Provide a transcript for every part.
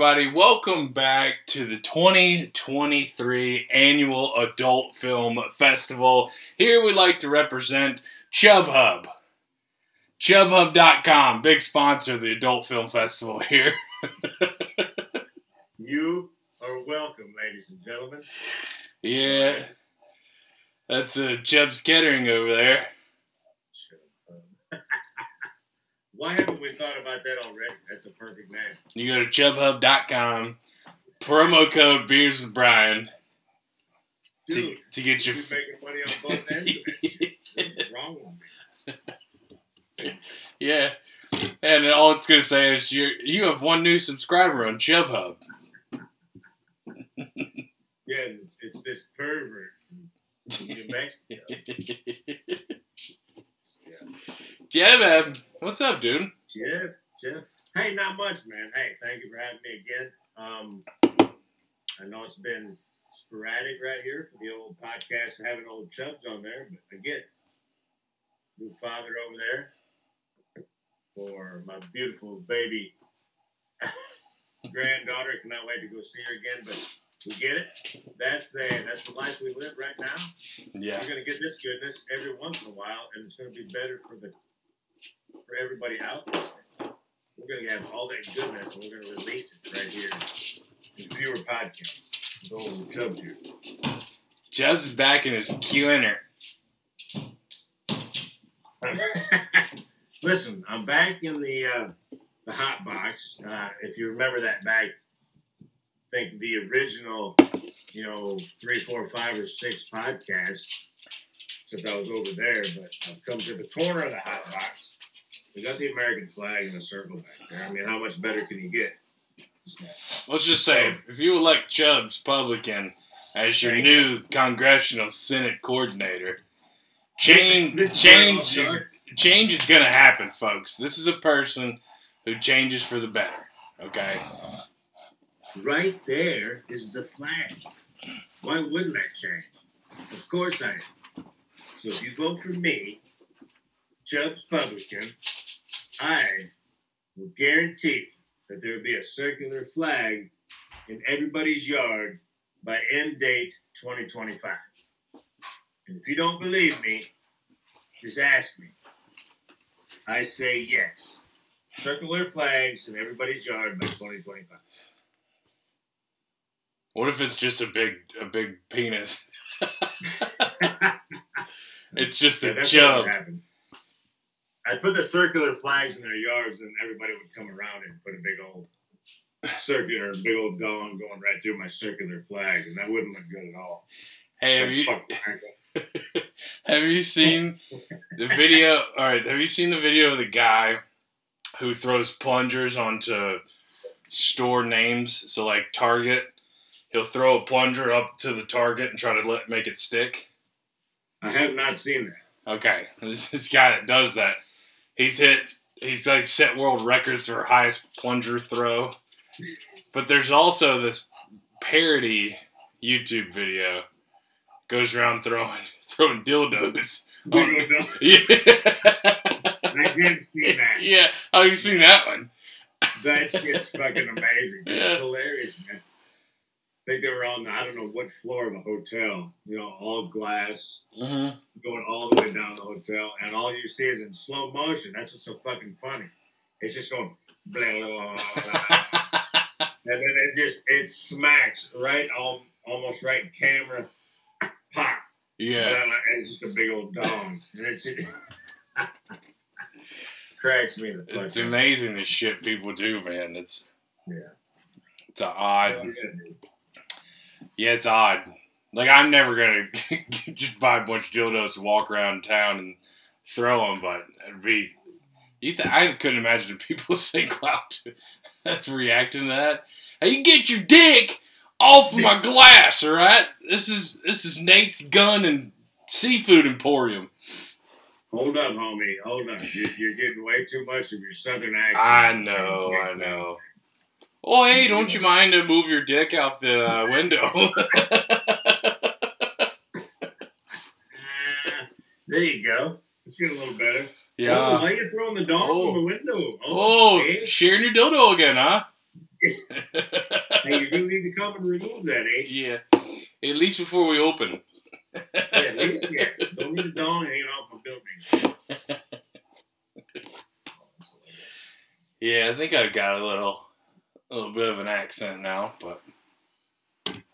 Everybody, welcome back to the 2023 Annual Adult Film Festival. Here we like to represent ChubbHub. ChubbHub.com, big sponsor of the Adult Film Festival here. You are welcome, ladies and gentlemen. yeah, that's uh, Chubb's Kettering over there. Why haven't we thought about that already? That's a perfect name. You go to ChubbHub.com, promo code Beers with Brian to, Dude, to get your. you're making money on both ends of it. What's wrong with me? Yeah. And all it's going to say is you you have one new subscriber on ChubbHub. Yeah, it's, it's this pervert from New Mexico. Yeah, man. What's up, dude? Jeff, Jeff. Hey, not much, man. Hey, thank you for having me again. Um, I know it's been sporadic right here for the old podcast, having old chubs on there, but I get it. New father over there for my beautiful baby granddaughter. Cannot wait to go see her again, but we get it. That's uh, that's the life we live right now. Yeah. You're gonna get this goodness every once in a while, and it's gonna be better for the for everybody out. We're gonna have all that goodness, and we're gonna release it right here in fewer podcasts. with Old Chubb here. Chubbs is back in his Q-inner. Listen, I'm back in the uh, the hot box. Uh, if you remember that back, I think the original, you know, three, four, five, or six podcasts. Except I was over there, but I've come to the corner of the hot box. We got the American flag in a circle back there. I mean, how much better can you get? Let's just say, if, you elect Chubbs Publican as your Thank new congressional Senate coordinator, change change where it all is change is gonna happen, folks. This is a person who changes for the better. Okay. Right there is the flag. Why wouldn't that change? Of course I am. So if you vote for me, Chubb's Publican, I will guarantee that there will be a circular flag in everybody's yard by end date 2025. And if you don't believe me, just ask me. I say yes. Circular flags in everybody's yard by 2025. What if it's just a big a big penis? it's just Yeah, a chub. I'd put the circular flags in their yards, and everybody would come around and put a big old circular, big old dong going right through my circular flag, and that wouldn't look good at all. Hey, have you fuck my ankle. have you seen the video? All right, have you seen the video of the guy who throws plungers onto store names? So like Target, he'll throw a plunger up to the target and try to let make it stick. I have not seen that. Okay, this, this guy that does that, he's hit. He's like set world records for highest plunger throw. But there's also this parody YouTube video goes around throwing throwing dildos. On- yeah. I did see that. yeah. Oh, you seen that one? That shit's fucking amazing. Yeah. It's hilarious, man. I think they were on, I don't know what floor of a hotel, you know, all glass, Mm-hmm. going all the way down the hotel, and all you see is in slow motion. That's what's so fucking funny. It's just going blah, blah, blah, blah, and then it just it smacks right on almost right in camera, pop. yeah. And it's just a big old dong, and it's it cracks me the It's amazing the shit people do, man. It's Yeah. it's a odd. Yeah. Yeah, it's odd. Like I'm never gonna just buy a bunch of dildos to walk around town and throw them, but it'd be. You th- I couldn't imagine the people St. Cloud that's reacting to that. Hey, get your dick off of my glass, all right? This is this is Nate's gun and seafood emporium. Hold up, homie. Hold up. You're, you're getting way too much of your southern accent. I know, I know. Oh, hey, don't you mind to move your dick out the uh, window? There you go. It's getting a little better. Oh, yeah. why you throwing the dog Oh. from the window? Oh, eh? sharing your dildo again, huh? hey, you do need to come and remove that, eh? yeah. At least before we open. Yeah, at least, yeah. Don't need a dong hanging off my building. Yeah, I think I've got a little, a little bit of an accent now, but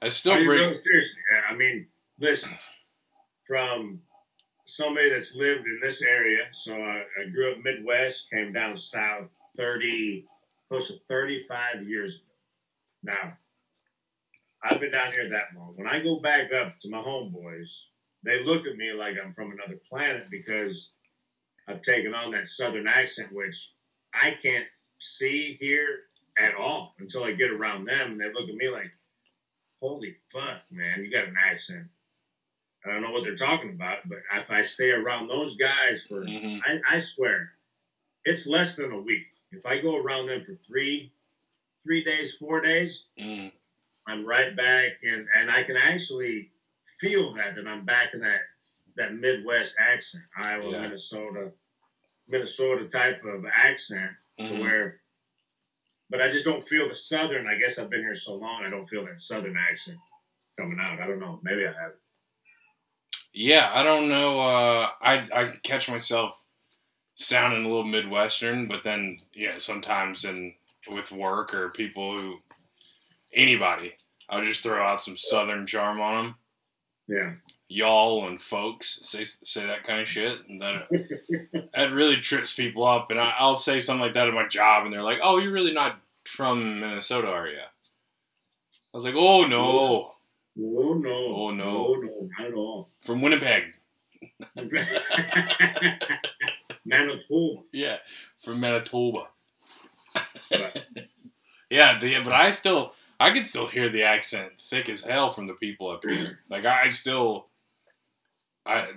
I still Are you bring. really seriously? Yeah, I mean, listen, from somebody that's lived in this area, so I, I grew up Midwest, came down south 30, close to 35 years ago. Now, I've been down here that long. When I go back up to my homeboys, they look at me like I'm from another planet because I've taken on that southern accent, which I can't see here at all until I get around them. And they look at me like, holy fuck, man, you got an accent. I don't know what they're talking about, but if I stay around those guys for, Mhm. I, I swear, it's less than a week. If I go around them for three, three days, four days, Mm, I'm right back, and and I can actually feel that that I'm back in that that Midwest accent, Iowa, Yeah. Minnesota, Minnesota type of accent, to mhm. where. But I just don't feel the southern. I guess I've been here so long, I don't feel that southern accent coming out. I don't know. Maybe I have. Yeah, I don't know. Uh, I I catch myself sounding a little midwestern, but then you know sometimes in with work or people who anybody, I'll just throw out some southern charm on them. Yeah. Y'all and folks say say that kind of shit, and that that really trips people up. And I, I'll say something like that at my job, and they're like, "Oh, you're really not from Minnesota, are you?" I was like, "Oh no, Oh no. Oh, no. No, no, not at all. from Winnipeg." Manitoba. Yeah, from Manitoba. But- yeah, the, but I still, I can still hear the accent thick as hell from the people up here. Like I still, I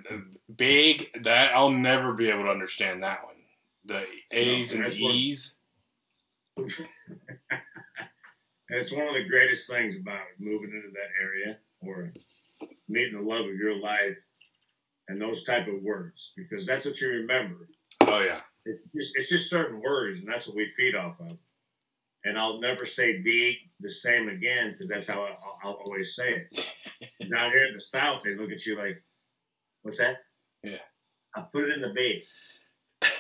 big that I'll never be able to understand that one. The A's No, and that's E's. It's one of the greatest things about moving into that area or meeting the love of your life and those type of words because that's what you remember. Oh yeah, It's just, it's just certain words and that's what we feed off of. And I'll never say "be" the same again because that's how I'll, I'll always say it. Down here in the South, they look at you like, "What's that?" Yeah. I put it in the bed.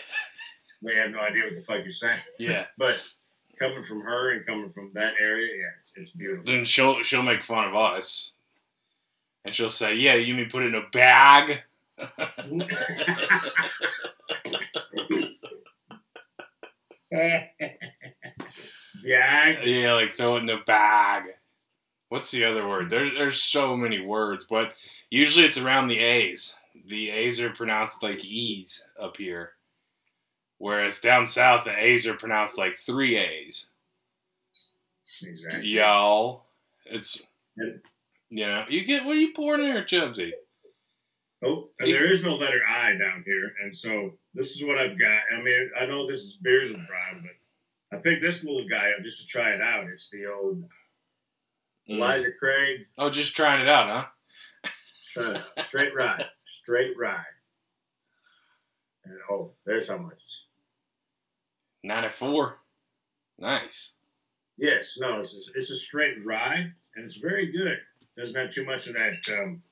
they have no idea what the fuck you're saying. yeah. But coming from her and coming from that area, yeah, it's, it's beautiful. Then she'll she'll make fun of us, and she'll say, "Yeah, you mean put it in a bag?" Yeah, Yeah, like throw it in a bag. What's the other word? There, there's so many words, but usually it's around the A's. The A's are pronounced like E's up here, whereas down south the A's are pronounced like three A's. exactly. Y'all, it's you know you get what are you pouring in there, Chubsy? Oh, there is no letter I down here, and so this is what I've got. I mean, I know this is beers and brown, but I picked this little guy up just to try it out. It's the old Mm. Elijah Craig Oh, just trying it out, huh? Straight rye, straight rye. And oh, there's how much. Ninety four. Nice. Yes, no, it's a, it's a straight rye, and it's very good. Doesn't have too much of that um,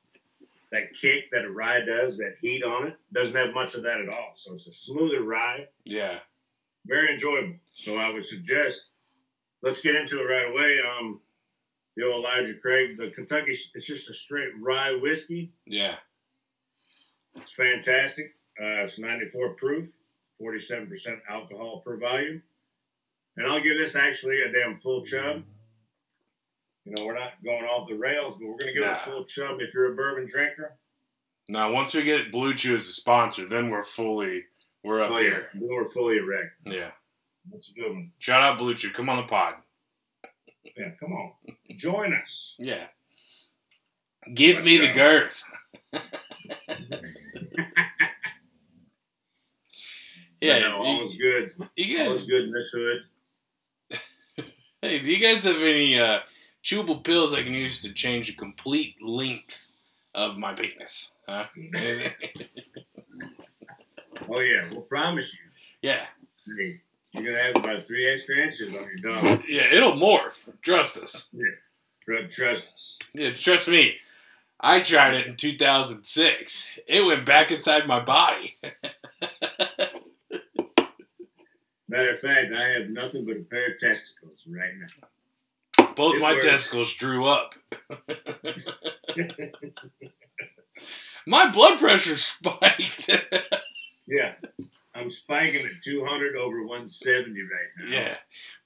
that kick that a ride does, that heat on it. Doesn't have much of that at all. So it's a smoother ride. Yeah. Very enjoyable. So I would suggest let's get into it right away. Um, the old Elijah Craig, the Kentucky, it's just a straight rye whiskey. Yeah. It's fantastic. Uh, it's 94 proof, 47% alcohol per volume. And I'll give this actually a damn full chub. You know, we're not going off the rails, but we're going to give it a full chub if you're a bourbon drinker. Now once we get BlueChew as a sponsor, then we're fully we're up yeah. here. We're fully erect. Yeah. That's a good one. Shout out BlueChew. Come on the pod. Yeah, come on. Join us. Yeah. Give me the uh, girth. yeah. Know, all is good. you guys, All is good in this hood. hey, do you guys have any uh, chewable pills I can use to change the complete length of my penis? Huh? Oh, yeah. We'll promise you. yeah. Hey, You're gonna have about three extra inches on your dog. Yeah, it'll morph. Trust us. Tru- Trust us. Yeah, trust me. I tried it in 2006. It went back inside my body. Matter of fact, I have nothing but a pair of testicles right now. Both It my works. testicles drew up. my blood pressure spiked. Yeah. I'm spiking at 200 over 170 right now. yeah,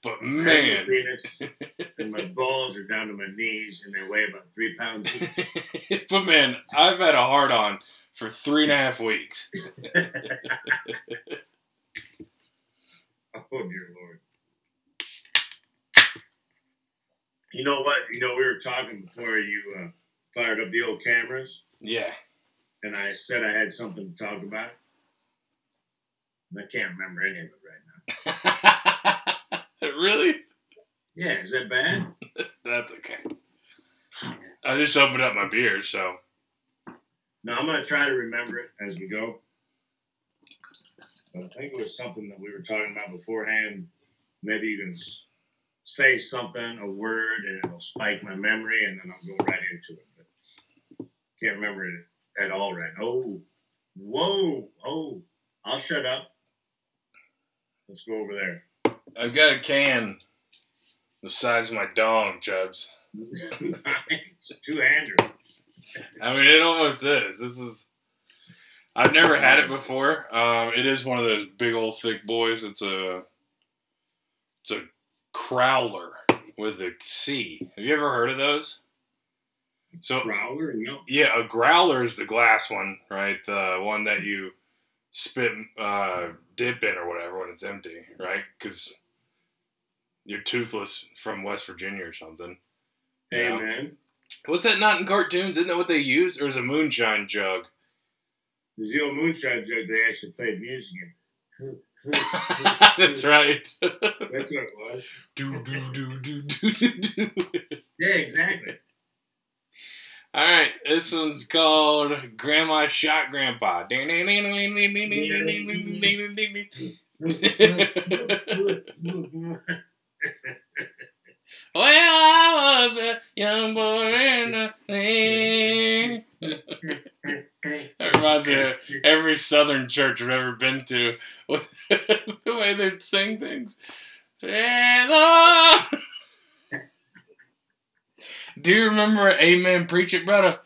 but man, penis, and my balls are down to my knees, and they weigh about three pounds each. but man, I've had a hard on for three and a half weeks. Oh dear lord. You know what? You know we were talking before you uh, fired up the old cameras, Yeah, and I said I had something to talk about. I can't remember any of it right now. really? Yeah, is that bad? That's okay. I just opened up my beer, so No, I'm gonna try to remember it as we go. But I think it was something that we were talking about beforehand. Maybe you can say something, a word, and it'll spike my memory, and then I'll go right into it. But can't remember it at all right. Now. Oh, whoa, oh! I'll shut up. Let's go over there. I've got a can the size of my dong, Chubbs. nice, two-hander. I mean, it almost is. This is. I've never had it before. Um, it is one of those big old thick boys. It's a. It's a crowler with a C. Have you ever heard of those? So Growler? No. yeah, a growler is the glass one, right? The one that you spit uh, dip in or whatever when it's empty, right? Because you're toothless from West Virginia or something. Hey, Yeah. man. Was that not in cartoons? Isn't that what they use? Or is a moonshine jug? The Zero Moonshine Jug, they actually played music in. That's right. That's what it was. do, do, do, do, do, do. Yeah, exactly. All right, this one's called Grandma Shot Grandpa. Well, I was a young boy in the lane. That reminds me of every Southern church I've ever been to. the way they sing things. Hey, Lord. Do you remember Amen Preach It, brother?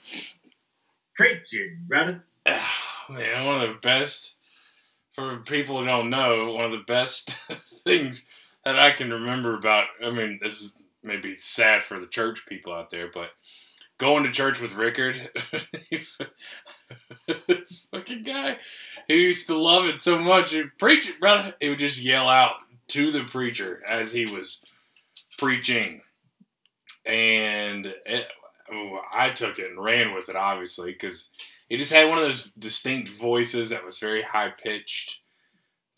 Preach it, brother. Man, one of the best, for people who don't know, one of the best things that I can remember about, I mean, this is maybe sad for the church people out there, but going to church with Rickard, this fucking guy, he used to love it so much. He'd preach it, brother. He would just yell out to the preacher as he was preaching. And it, I took it and ran with it, obviously, because he just had one of those distinct voices that was very high pitched.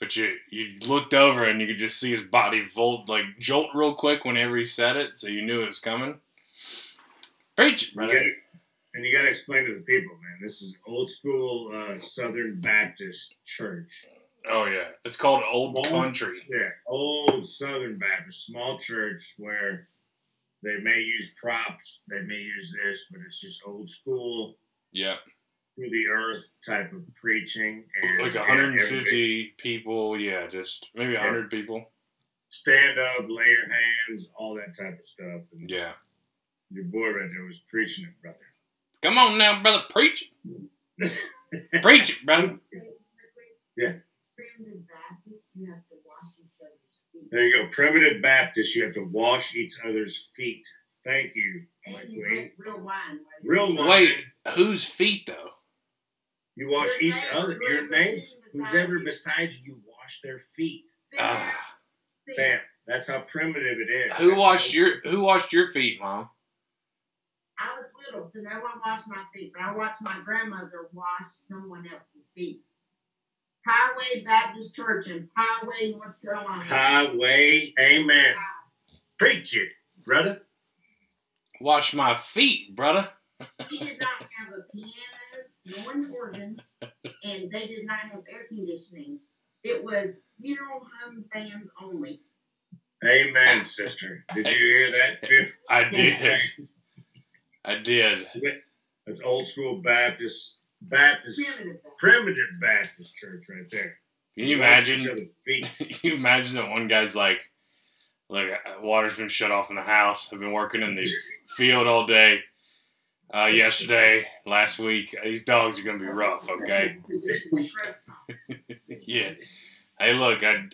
But you you looked over and you could just see his body volt like jolt real quick whenever he said it, so you knew it was coming. Preach it, You gotta, and you got to explain to the people, man. This is old school uh, Southern Baptist church. Oh yeah, it's called Old Small- Country. Yeah, old Southern Baptist, small church where they may use props, they may use this, but it's just old school, Yeah, through the earth type of preaching. And like 150 everybody people. Yeah, just maybe 100 people. Stand up, lay your hands, all that type of stuff. And Yeah. your boy right there was preaching it, brother. Come on now, brother, preach it. Preach it, brother. Yeah. Primitive Baptist, you have to wash each other's feet. There you go. Primitive Baptist, you have to wash each other's feet. Thank you, my And you real wine. while Real wine. Wait, whose feet though? You wash Your each other. Your name, sitting who's ever you. beside you, you wash their feet. Ah, See, Bam. That's how primitive it is. who That's washed how- your Who washed your feet, mom? I was little, so no one washed my feet, but I watched my grandmother wash someone else's feet. Highway Baptist Church in Highway, North Carolina. Highway. Amen. Preach it, brother. Wash my feet, brother. He did not have a piano nor an organ, and they did not have air conditioning. It was funeral home fans only. Amen, sister. Did you hear that? I did. I did. That's old school Baptist, Baptist, Primitive. primitive Baptist church right there. Can you imagine? feet. Can you imagine that one guy's like, look, uh, water's been shut off in the house. I've been working in the field all day. Uh, yesterday, last week, these dogs are gonna be rough. Okay. yeah. Hey, look, I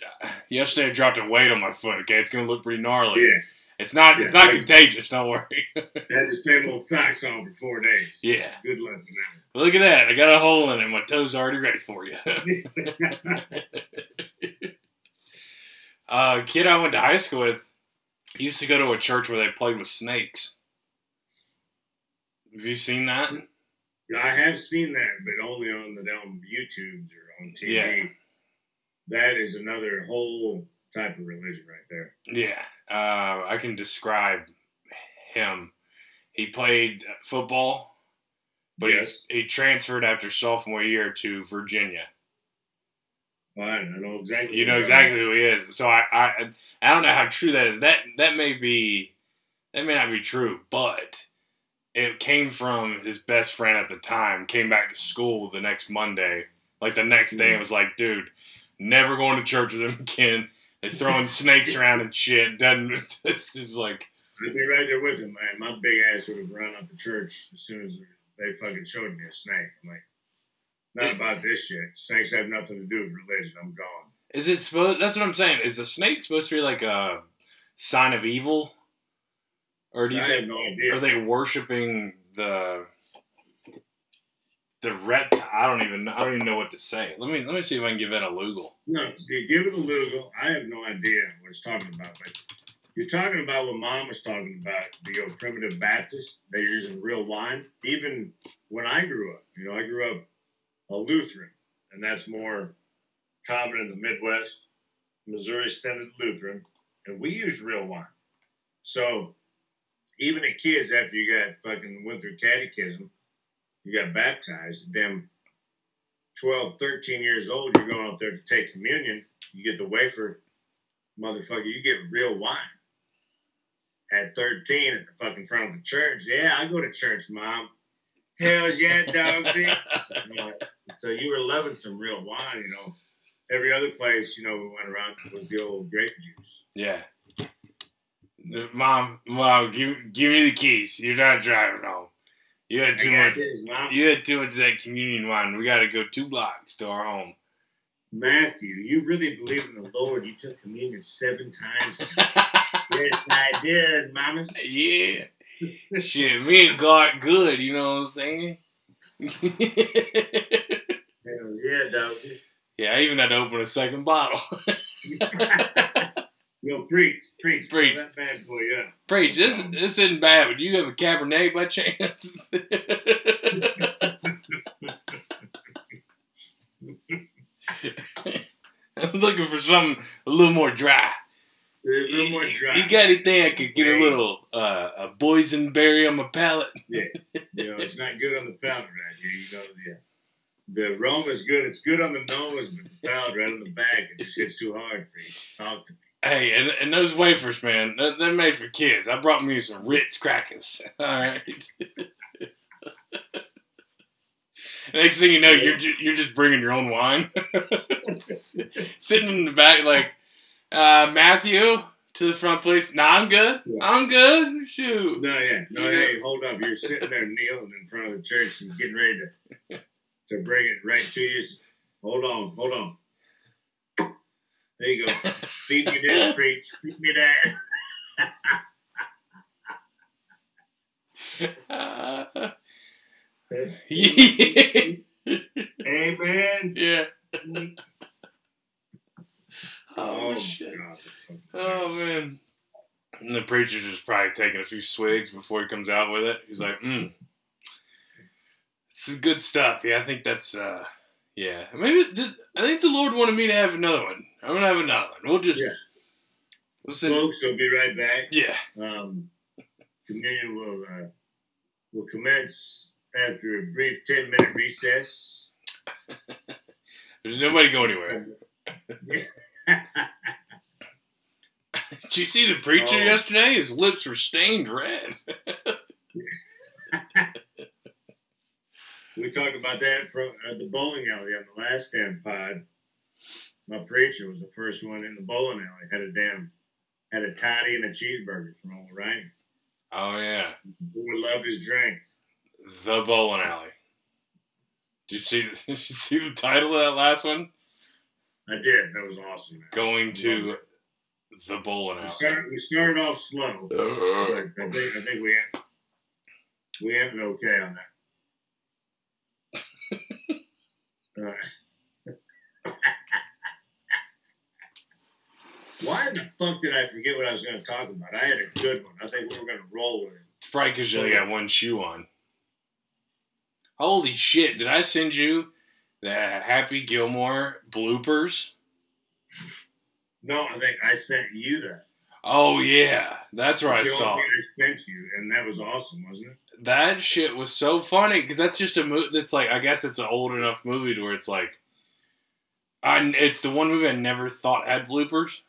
yesterday I dropped a weight on my foot. Okay, it's gonna look pretty gnarly. Yeah, It's not. It's not contagious. Don't worry. had the same old socks on for four days. yeah. Good luck with Look at that. I got a hole in it. My toes already ready for you. uh, kid I went to high school with used to go to a church where they played with snakes. Have you seen that? I have seen that, but only on the on YouTubes or on TV. Yeah. That is another whole type of religion right there. Yeah. Uh, I can describe him. He played football, but yes, he, he transferred after sophomore year to Virginia. fine. I know exactly. You know exactly who he is. So I, I I don't know how true that is. That that may be that may not be true, but it came from his best friend at the time. Came back to school the next Monday, like the next day, and was like, "Dude, never going to church with him again." They throwing snakes around and shit. Doesn't this is like I'd be right there with him, man. My big ass would have run up the church as soon as they fucking showed me a snake. I'm like, not about this shit. Snakes have nothing to do with religion. I'm gone. is it supposed? That's what I'm saying. Is the snake supposed to be like a sign of evil, or do you I think have no idea. Are they worshiping the the reptile? I don't even I don't even know what to say. Let me let me see if I can give that a Google. No, see, give it a Lugal. I have no idea what it's talking about, but you're talking about what Mom was talking about, the old primitive Baptist. They're using real wine. Even when I grew up, you know, I grew up a Lutheran, and that's more common in the Midwest. Missouri Synod Lutheran, and we use real wine. So even the kids, after you got fucking went through catechism, you got baptized, them 12, 13 years old, you're going out there to take communion, you get the wafer, motherfucker, you get real wine. At 13, at the fucking front of the church, yeah, I go to church, mom. Hells yeah, dogsy. so, you know, so you were loving some real wine, you know. Every other place, you know, we went around was the old grape juice. Yeah. Mom, mom, give give me the keys. You're not driving home. You had too much. this. You had too much of that communion wine. We got to go two blocks to our home. Matthew, you really believe in the Lord? You took communion seven times. yes, I did, mama. yeah. Shit, me and God good. You know what I'm saying? Yeah, doggy. yeah, I even had to open a second bottle. Yo, preach, preach, Preach. That bad boy up. Preach, this this isn't bad, but do you have a Cabernet by chance? I'm looking for something a little more dry. A little more dry. You got anything I could get a little uh, a boysenberry on my palate? Yeah, you know, it's not good on the palate right here. You know, the the aroma's good. It's good on the nose, but the palate right on the back, it just hits too hard. Preach. Talk to me. Hey, and, and those wafers, man, they're, made for kids. I brought me some Ritz crackers. All right. Next thing you know, you're ju- you're just bringing your own wine, sitting in the back like uh, Matthew to the front, please. Nah, I'm good. Yeah. I'm good. Shoot. No, yeah. No, You know- hey, hold up. You're sitting there kneeling in front of the church. He's getting ready to to bring it right to you. Hold on, hold on. There you go. Feed me this, preach. Feed me that. Uh. Amen. yeah. Oh, shit. God, Oh man. And the preacher's just probably taking a few swigs before he comes out with it. He's like, mm. Some good stuff. Yeah, I think that's uh yeah. Maybe I think the Lord wanted me to have another one. I'm gonna have another one. We'll just Yeah. we'll sit, Folks, we'll be right back. Yeah. Um, communion will uh, will commence after a brief ten minute recess. There's nobody go anywhere. Did you see the preacher Oh. yesterday? His lips were stained red. we talked about that from at the bowling alley on the last damn pod. My preacher was the first one in the bowling alley. Had a damn, had a toddy and a cheeseburger from old Ryan. Oh yeah, Who loved his drink. the bowling alley. Did you see? Did you see the title of that last one? I did. That was awesome. Man. Going to the bowling We alley. started, we started off slow, but I think I think we had, we ended okay on that. Uh, Why in the fuck did I forget what I was going to talk about? I had a good one. I think we were going to roll with it. It's probably because you only got one shoe on. Holy shit! Did I send you that Happy Gilmore bloopers? No, I think I sent you that. Oh yeah, that's where I That's the saw. thing I sent you, and that was awesome, wasn't it? That shit was so funny because that's just a movie that's like I guess it's an old enough movie to where it's like, I it's the one movie I never thought had bloopers.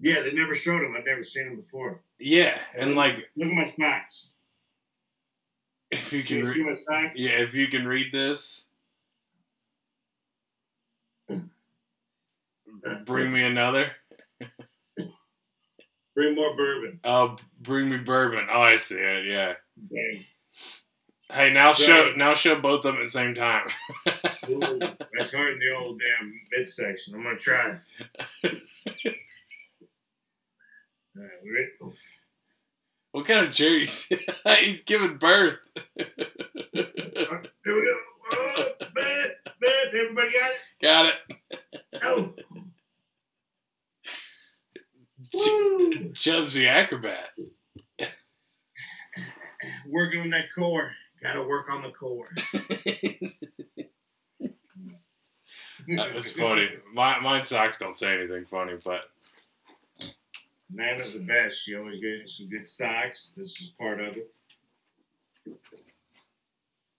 Yeah, they never showed him. I've never seen him before. Yeah, and like Look at my socks. if you Can can, you see re- yeah, if you can read this, bring me another. Bring more bourbon. Oh, bring me bourbon. Oh, I see it. Yeah. Bang. Hey, now So- show now show both of them at the same time. Ooh, that's hard in the old damn midsection. I'm gonna try. All right, what kind of cherries? He's giving birth. Here we go. Oh, man, man, everybody got it? Got it. Oh. Woo. Chubbs the acrobat. Working on that core. Gotta work on the core. That was funny. My mine socks don't say anything funny, but Nana's the best. She always gets some good socks. This is part of it.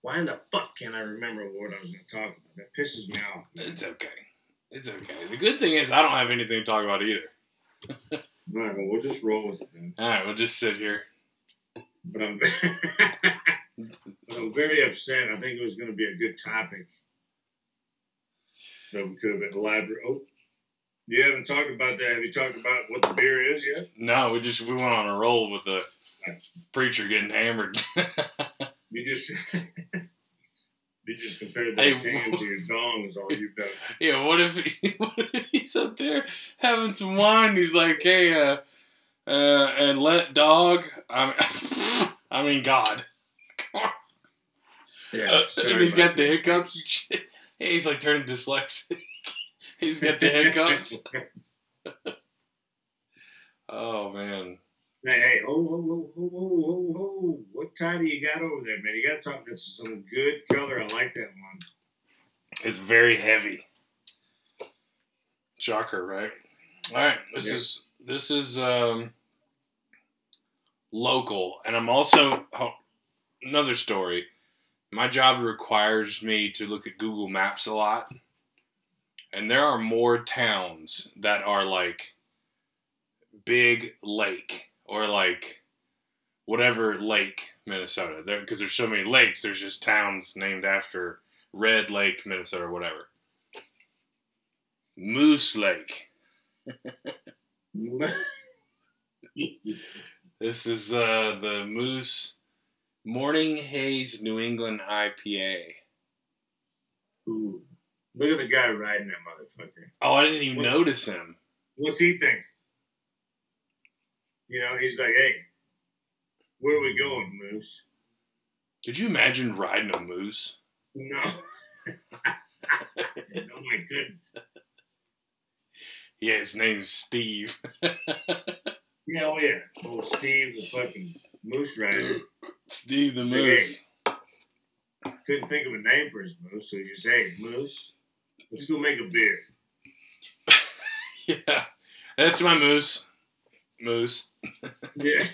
Why in the fuck can't I remember what I was going to talk about? That pisses me off. man. it's okay. It's okay. The good thing is I don't have anything to talk about either. All right, well, we'll just roll with it then. All right, we'll just sit here. But I'm, but I'm very upset. I think it was going to be a good topic that we could have been elaborate. Oh, you haven't talked about that. Have you talked about what the beer is yet? No, we just we went on a roll with the preacher getting hammered. You just you just compared Hey, that can to your dong is all you've done. yeah, what if, he, what if he's up there having some wine? He's like, hey, uh, uh, and let dog. I mean, I mean God. Yeah, Uh, sorry and he's about got the hiccups and shit. He's like turning dyslexic. He's got the hiccups. Oh man. Hey, hey, ho, ho, ho, ho, ho, ho, ho. What tie do you got over there, man? You got to talk. This is some good color. I like that one. It's very heavy. Shocker, right? All right, this Yeah. is this is um, local, and I'm also oh, another story. My job requires me to look at Google Maps a lot, and there are more towns that are like Big Lake or like whatever lake, Minnesota. There because there's so many lakes. There's just towns named after Red Lake, Minnesota, or whatever. Moose Lake. This is uh, the Moose Morning Haze New England IPA. Ooh. Look at the guy riding that motherfucker. Oh, I didn't even What? notice him. What's he think? You know, he's like, hey, where are we going, Moose? Did you imagine riding a moose? No. oh my goodness. Yeah, his name's Steve. Yeah, oh yeah. Old Steve, the fucking moose rider, Steve the Moose. couldn't think of a name for his moose, so you say, hey, Moose, let's go make a beer. Yeah, that's my moose. Moose. Yeah.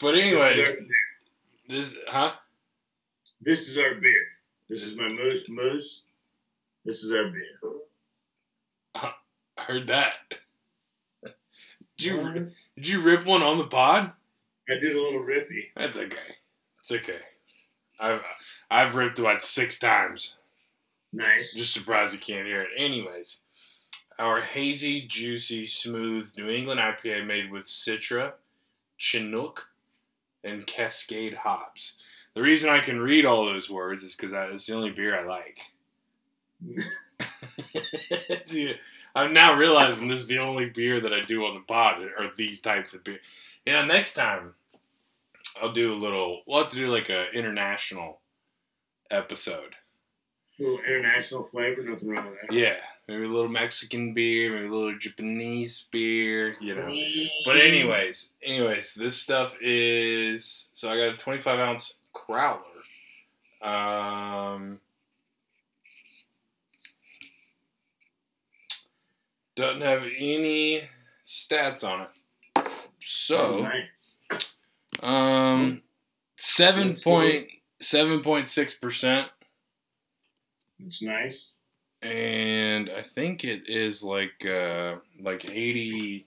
But anyways, this huh? this is our beer. This is my moose, Moose. This is our beer. I heard that. Did you did you rip one on the pod? I did a little rippy. That's okay. It's okay. I've I've ripped about six times. Nice. Just surprised you can't hear it. Anyways, our hazy, juicy, smooth New England IPA made with Citra, Chinook, and Cascade hops. The reason I can read all those words is because it's the only beer I like. See, I'm now realizing this is the only beer that I do on the pod are these types of beer. Yeah, next time I'll do a little. We'll have to do like a international episode. Little international flavor, nothing wrong with that. Yeah, maybe a little Mexican beer, maybe a little Japanese beer, you know. But anyways, anyways, this stuff is so I got a 25 ounce crowler. Um, doesn't have any stats on it. Oh, So, nice. um, seven point seven point six percent, It's nice. and I think it is like uh like eighty.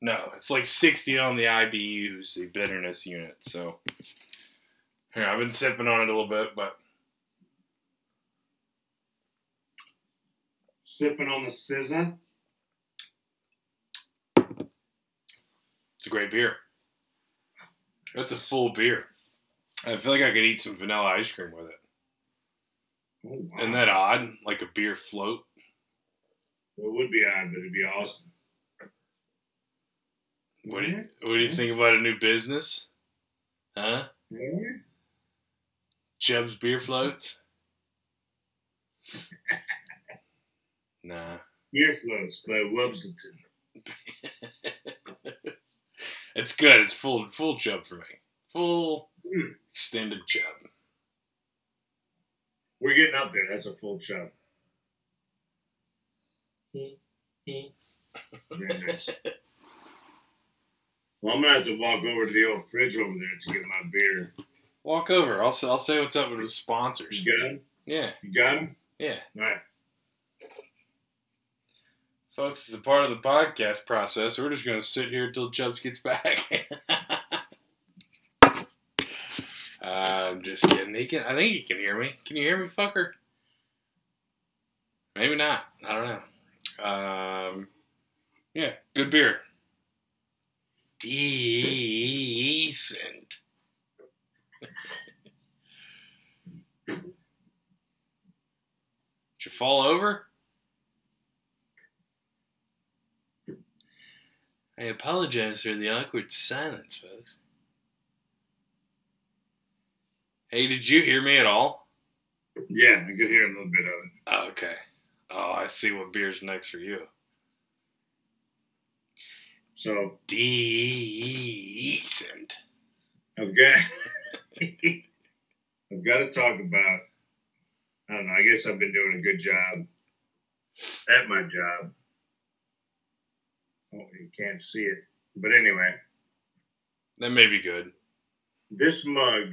No, it's like sixty on the IBUs, the bitterness unit. So, here I've been sipping on it a little bit, but Sipping on the scissor. it's a great beer. That's a full beer. I feel like I could eat some vanilla ice cream with it. Oh, wow. Isn't that odd? Like a beer float. It would be odd, but it'd be awesome. What do you What do you think about a new business? Huh? Yeah. Chubb's beer floats? nah. Beer floats by Wubsleton. It's good. It's full full chub for me. Full Mm. extended chub. We're getting up there. That's a full chub. Very nice. Well, I'm gonna have to walk over to the old fridge over there to get my beer. Walk over. I'll say, I'll say what's up with the sponsors. You got him? Yeah, You got him? yeah. All right. Folks, as a part of the podcast process, we're just gonna sit here until Chubbs gets back. I'm just kidding. He can. I think he can hear me. Can you hear me, fucker? Maybe not. I don't know. Um, yeah, good beer. Decent. Did you fall over? I apologize for the awkward silence, folks. Hey, did you hear me at all? Yeah, I could hear a little bit of it. Oh, okay. Oh, I see what beer's next for you. So Decent. I've got I've got to talk about I don't know, I guess I've been doing a good job at my job. Oh, you can't see it. But anyway, That may be good. this mug,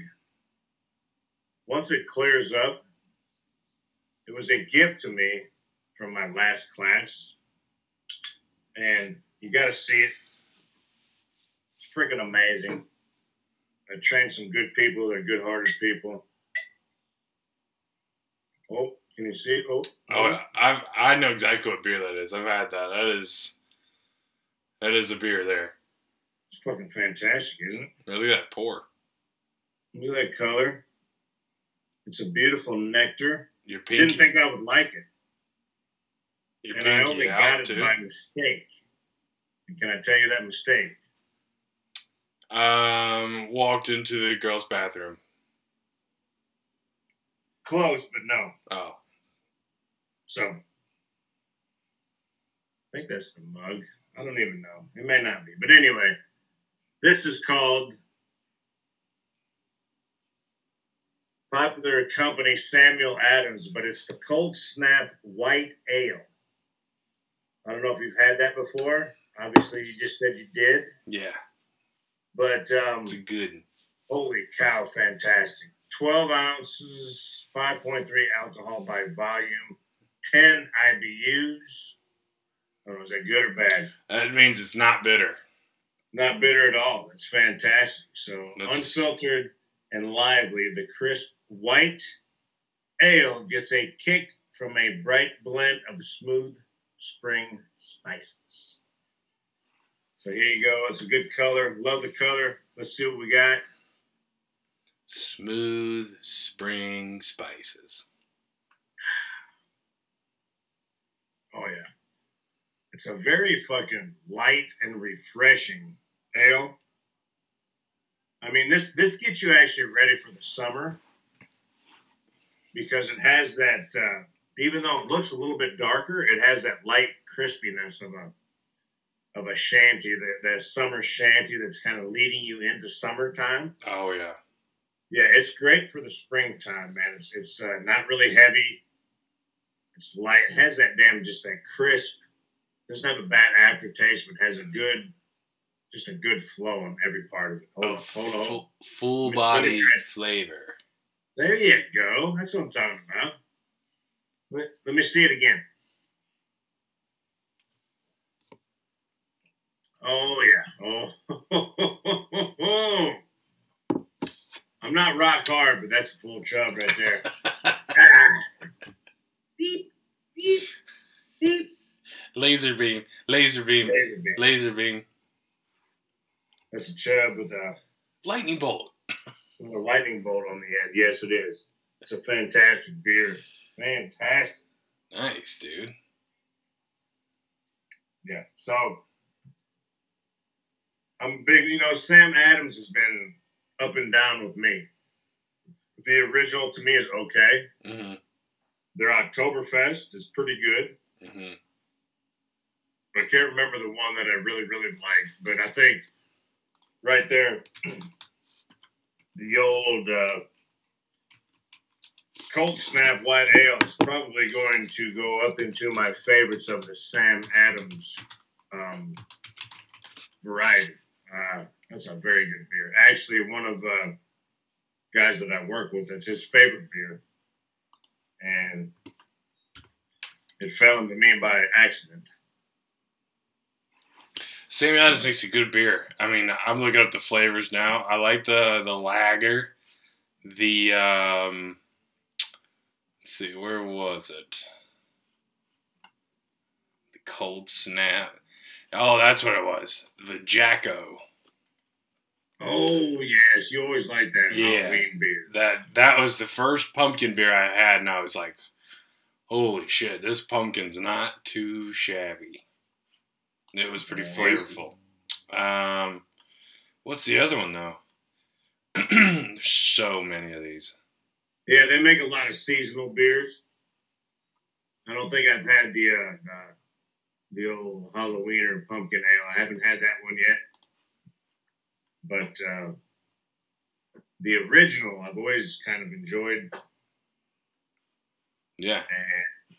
once it clears up, it was a gift to me from my last class. And you got to see it. It's freaking amazing. I trained some good people. They're good hearted people. Oh, can you see it? Oh, Oh, I I know exactly what beer that is. I've had that. That is that is a beer there. it's fucking fantastic, isn't it? Look at that pour. Look at that color. It's a beautiful nectar. Your Didn't think I would like it. your and I only got it too. by mistake. Can I tell you that mistake? Um, walked into the girls' bathroom. Close, but no. Oh, So, I think that's the mug. I don't even know. It may not be. But anyway, this is called popular company Samuel Adams, but it's the Cold Snap White Ale. I don't know if you've had that before. Obviously, you just said you did. yeah, But um, it's good. Holy cow, fantastic. 12 ounces, 5.3 alcohol by volume, 10 IBUs. Oh, is that good or bad? That means it's not bitter. Not bitter at all. It's fantastic. So That's- unfiltered and lively, the crisp white ale gets a kick from a bright blend of smooth spring spices. So here you go. It's a good color. Love the color. Let's see what we got. Smooth spring spices. Oh yeah. It's a very fucking light and refreshing ale. I mean this this gets you actually ready for the summer because it has that uh, even though it looks a little bit darker, it has that light crispiness of a of a shanty, that, that summer shanty that's kind of leading you into summertime. Oh yeah. Yeah, it's great for the springtime, man. It's it's uh, not really heavy. It's light. It has that damn just that crisp. Doesn't have a bad aftertaste, but has a good, just a good flow in every part of it. Hold Oh, on, hold on. full, full body flavor. There you go. That's what I'm talking about. Let, let me see it again. Oh yeah. Oh. I'm not rock hard, but that's a full chub right there. Ah. Beep, beep, beep. Laser beam, laser beam, Laser beam. laser beam, That's a chub with a, lightning bolt. With a lightning bolt on the end. Yes, it is. It's a fantastic beer. Fantastic. Nice, dude. Yeah. So I'm big. You know, Sam Adams has been up and down with me. The original to me is okay. hmm Their Oktoberfest is pretty good. hmm I can't remember the one that I really, really liked, but I think right there, the old uh, Cold Snap White Ale is probably going to go up into my favorites of the Sam Adams um, variety. Uh, that's a very good beer. Actually, one of uh, guys that I work with, that's his favorite beer, and it fell into me by accident. Sammy Adams makes a good beer. I mean, I'm looking up the flavors now. I like the the lager, the um. Let's see, where was it? The cold snap. Oh, that's what it was. The Jacko. Oh yes, you always like that Yeah. Halloween beer. That that was the first pumpkin beer I had, and I was like, "Holy shit, this pumpkin's not too shabby." It was pretty flavorful. Um, what's the other one though? There's so many of these. Yeah, they make a lot of seasonal beers. I don't think I've had the uh, uh, the old Halloween or pumpkin ale. I haven't had that one yet. But uh, the original, I've always kind of enjoyed, Yeah, and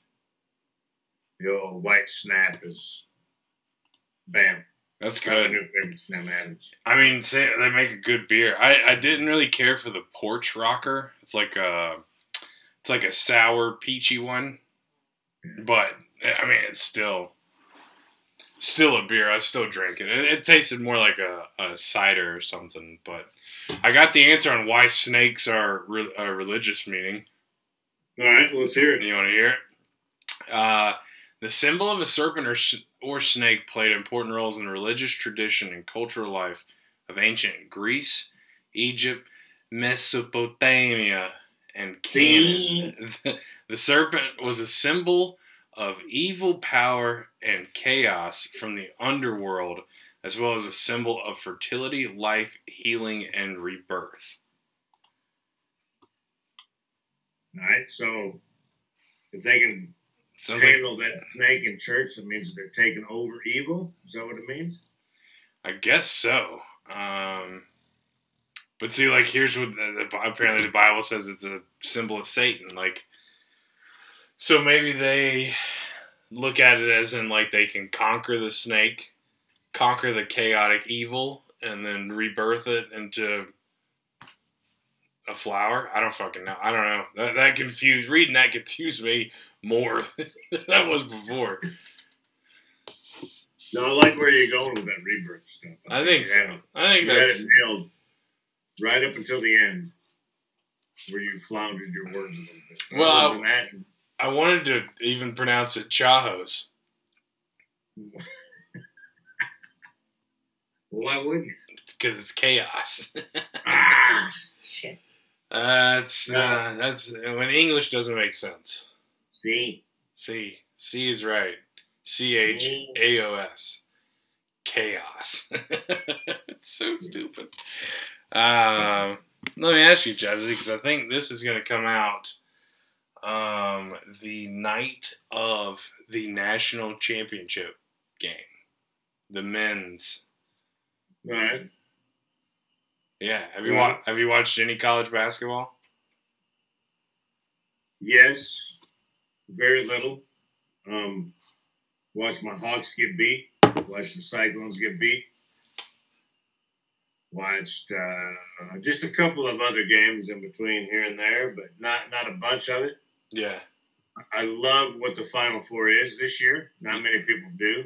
the old White Snap is bam. that's good. new favorite Sam Adams. I mean, say, they make a good beer. I, I didn't really care for the porch rocker. It's like a it's like a sour peachy one, but I mean it's still still a beer. I still drink it. It, it tasted more like a, a cider or something. But I got the answer on why snakes are re- a religious meaning. All right, let's hear it. You want to hear it? Uh, the symbol of a serpent or, or snake played important roles in the religious tradition and cultural life of ancient Greece, Egypt, Mesopotamia, and Canaan. The, the serpent was a symbol of evil power and chaos from the underworld, as well as a symbol of fertility, life, healing, and rebirth. All right, so if they can Sounds like handle that snake in church, that means they're taking over evil. Is that what it means? I guess so. Um, but see, like, here's what the, the, apparently the Bible says it's a symbol of Satan. Like, so maybe they look at it as in like they can conquer the snake, conquer the chaotic evil, and then rebirth it into a flower? I don't fucking know. I don't know. That, that confused reading that confused me more than that was before. No, I like where you're going with that rebirth stuff. I think you so. had- I think You had that's it nailed right up until the end, where you floundered your words a little bit. Well, Other than that, I wanted to even pronounce it Chahos. why wouldn't you? because it's chaos. Ah, shit. that's uh, that's when English doesn't make sense. See, C C is right. C H A O S. Chaos. it's so stupid. Um, let me ask you, Jazzy, because I think this is going to come out um, the night of the national championship game, the men's. Right. Yeah, have you wa- have you watched any college basketball? Yes, very little. Um, watched my Hawks get beat. Watched the Cyclones get beat. Watched uh, just a couple of other games in between here and there, but not not a bunch of it. Yeah, I love what the Final Four is this year. Not many people do.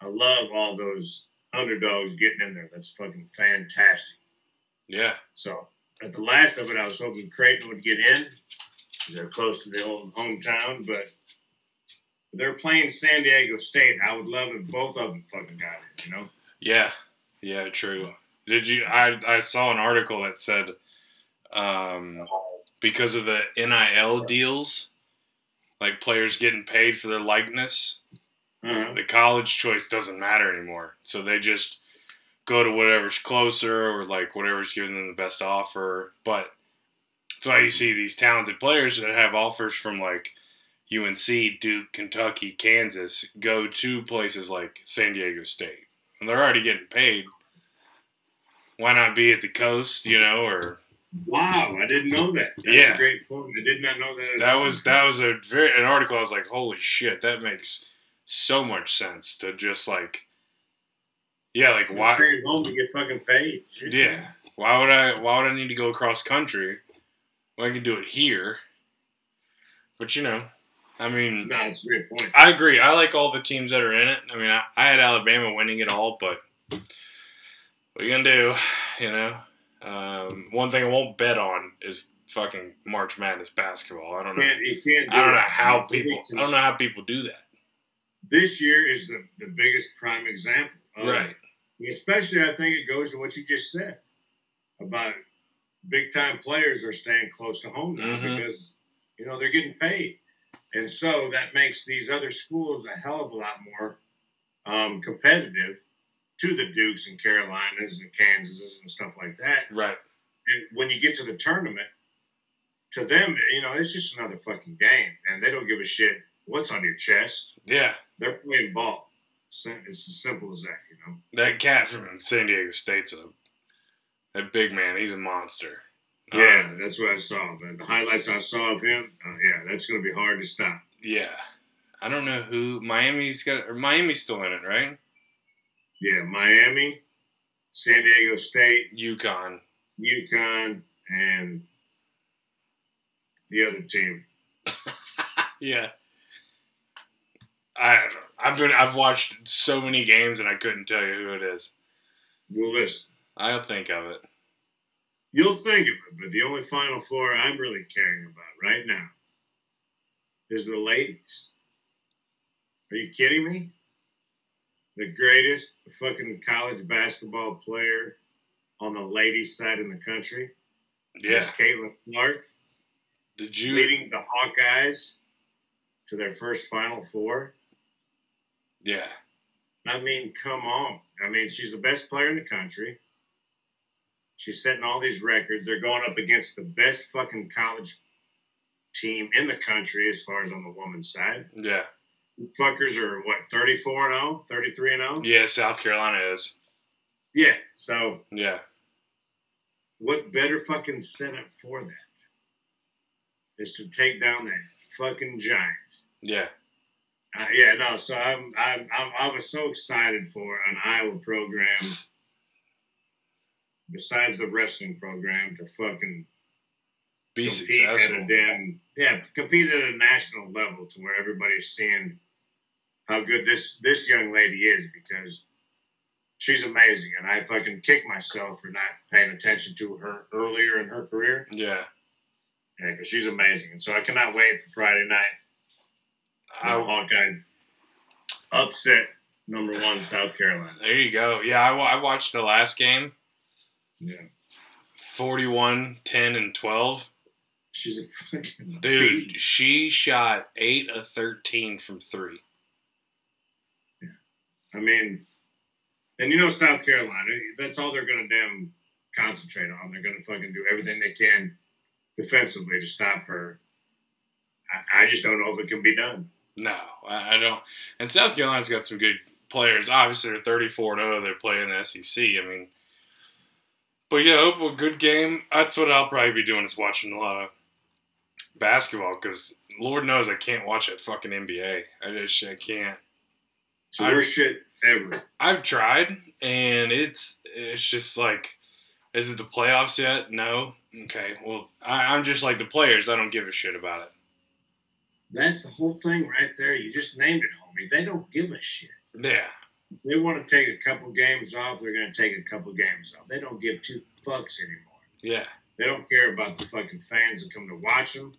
I love all those underdogs getting in there. That's fucking fantastic. yeah, So at the last of it, I was hoping Creighton would get in. They're close to the old hometown, but they're playing San Diego State. I would love if both of them fucking got it. You know? yeah, yeah. True. Did you? I I saw an article that said, um, because of the NIL deals, like players getting paid for their likeness, Uh-huh. the college choice doesn't matter anymore. So they just go to whatever's closer or like whatever's giving them the best offer. But that's why you see these talented players that have offers from like UNC, Duke, Kentucky, Kansas go to places like San Diego State. And they're already getting paid. Why not be at the coast, you know, or Wow, I didn't know that. That's Yeah. a great point. I did not know that. At that all. was that was a very an article I was like, holy shit, that makes so much sense to just like yeah, like why staying home to get fucking paid. Shit. Yeah. Why would I? Why would I need to go across country? Well, I can do it here. But you know, I mean, No, it's a great point. I agree. I like all the teams that are in it. I mean, I, I had Alabama winning it all, but what are you gonna do? You know, um, one thing I won't bet on is fucking March Madness basketball. I don't know. can't, can't do I don't it. know how people. I don't know how people do that. This year is the, the biggest prime example. of- Right. Especially, I think it goes to what you just said about big time players are staying close to home now Mhm. because you know they're getting paid, and so that makes these other schools a hell of a lot more um, competitive to the Dukes and Carolinas and Kansases and stuff like that. Right. And when you get to the tournament, to them, you know, it's just another fucking game, and they don't give a shit what's on your chest. Yeah. They're playing ball. It's as simple as that, you know. That cat from San Diego State's a that big man. He's a monster. Yeah, Um, that's what I saw. But the highlights I saw of him, uh, yeah, that's going to be hard to stop. Yeah. I don't know who Miami's got or Miami's still in it, right? Yeah, Miami, San Diego State, UConn. UConn, and the other team. Yeah. I I've been I've watched so many games and I couldn't tell you who it is. Well, listen, I'll think of it. you'll think of it, but the only Final Four I'm really caring about right now is the ladies. Are you kidding me? The greatest fucking college basketball player on the ladies' side in the country Yeah. is Caitlin Clark. Did you leading the Hawkeyes to their first Final Four. Yeah. I mean, come on. I mean, she's the best player in the country. She's setting all these records. They're going up against the best fucking college team in the country as far as on the women's side. Yeah. Fuckers are what, 34 and 0, 33 and 0? Yeah, South Carolina is. Yeah. So, Yeah. what better fucking setup for that is to take down that fucking Giants. Yeah. Uh, yeah, no. So I'm, I'm, I'm, I was so excited for an Iowa program, besides the wrestling program, to fucking Be compete at successful. a damn yeah, compete at a national level to where everybody's seeing how good this this young lady is because she's amazing, and I fucking kick myself for not paying attention to her earlier in her career. Yeah. Yeah, because she's amazing, and so I cannot wait for Friday night. I, Hawkeye upset number one South Carolina. there you go. Yeah, I, wa- I watched the last game. Yeah, 41, 10, and 12. she's a fucking Dude, she shot 8 of 13 from 3. Yeah. I mean, and you know South Carolina, that's all they're gonna damn concentrate on. They're gonna fucking do everything they can defensively to stop her. I, I just don't know if it can be done. No, I, I don't. And South Carolina's got some good players. Obviously, they're 34 0. They're playing the SEC. I mean, but yeah, hope a good game. That's what I'll probably be doing is watching a lot of basketball because Lord knows I can't watch that fucking NBA. I just I can't. It's the I- worst shit ever. I've tried, and it's it's just like, is it the playoffs yet? No. Okay. Well, I, I'm just like the players. I don't give a shit about it. That's the whole thing right there. You just named it, homie. They don't give a shit. Yeah. They want to take a couple games off. They're gonna take a couple games off. They don't give two fucks anymore. Yeah. They don't care about the fucking fans that come to watch them.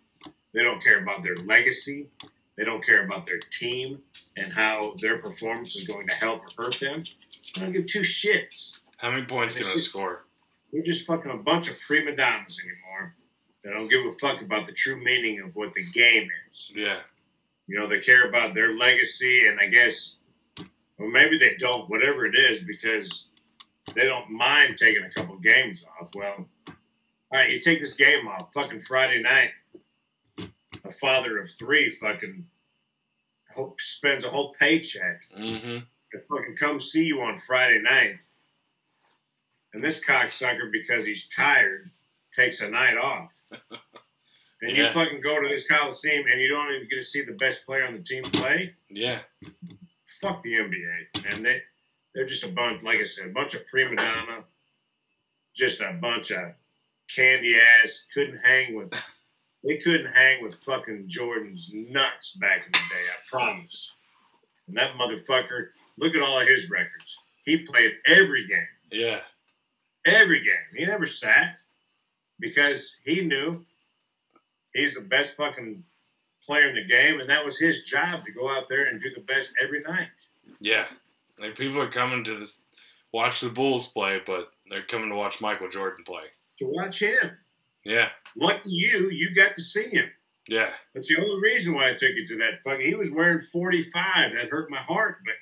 They don't care about their legacy. They don't care about their team and how their performance is going to help or hurt them. They don't give two shits. How many points can I score? We're just fucking a bunch of prima donnas anymore. They don't give a fuck about the true meaning of what the game is. Yeah. You know, they care about their legacy, and I guess, or maybe they don't, whatever it is, because they don't mind taking a couple games off. Well, all right, you take this game off, fucking Friday night. A father of three fucking hope spends a whole paycheck Mm-hmm. to fucking come see you on Friday night. And this cocksucker, because he's tired, takes a night off. And you fucking go to this Coliseum and you don't even get to see the best player on the team play? Yeah. Fuck the NBA. And they, they're just a bunch, like I said, a bunch of prima donna, just a bunch of candy ass. Couldn't hang with, they couldn't hang with fucking Jordan's nuts back in the day, I promise. And that motherfucker, look at all of his records. He played every game. Yeah. Every game. He never sat because he knew he's the best fucking player in the game, and that was his job to go out there and do the best every night. Yeah. Like people are coming to this watch the Bulls play, but they're coming to watch Michael Jordan play. To watch him. Yeah. Lucky you, you got to see him. Yeah. That's the only reason why I took you to that fucking. He was wearing 45. That hurt my heart, but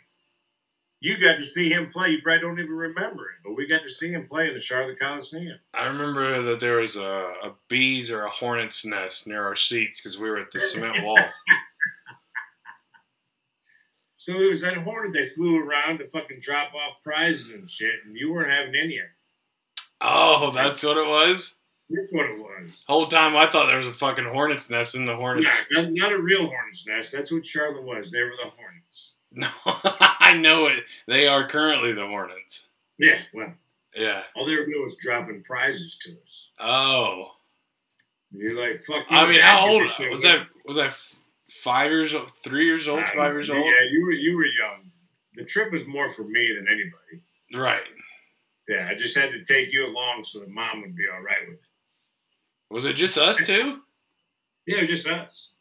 you got to see him play. You probably don't even remember it, but we got to see him play in the Charlotte Coliseum. I remember that there was a, a bee's or a hornet's nest near our seats because we were at the cement wall. So it was that Hornet they flew around to fucking drop off prizes and shit, and you weren't having any of it. Oh, that's what it was? That's what it was. Whole time I thought there was a fucking hornet's nest in the hornet's. Yeah, not, not a real hornet's nest. That's what Charlotte was. They were the Hornets. No, I know it. They are currently the Hornets. Yeah, well, Yeah. all they were doing was dropping prizes to us. Oh. You're like, fuck you. I mean, how old was with that? Was that five years old? Three years old? Five years old? Yeah, you were you were young. The trip was more for me than anybody. Right. Yeah, I just had to take you along so that mom would be all right with it. Was it just us two? Yeah, it was just us.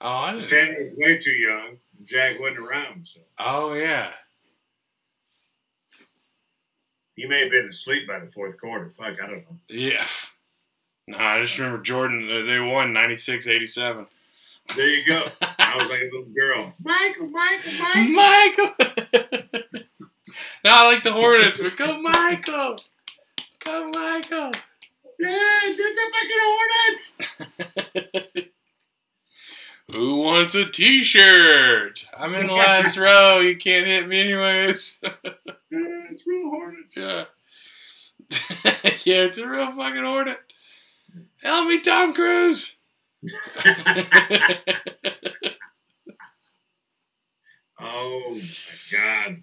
Oh, I didn't. Tanner was way too young. And Jack wasn't around, so Oh, yeah. he may have been asleep by the fourth quarter. Fuck, I don't know. Yeah. No, I just remember Jordan. uh, They won 96 87. There you go. I was like a little girl. Michael, Michael, Michael! Michael. now I like the Hornets, but go Michael! Go Michael! Dad, that's a fucking hornet. Who wants a t shirt? I'm in the last row. You can't hit me, anyways. it's real hornet. yeah. yeah, it's a real fucking Hornet. Help me, Tom Cruise! Oh my god.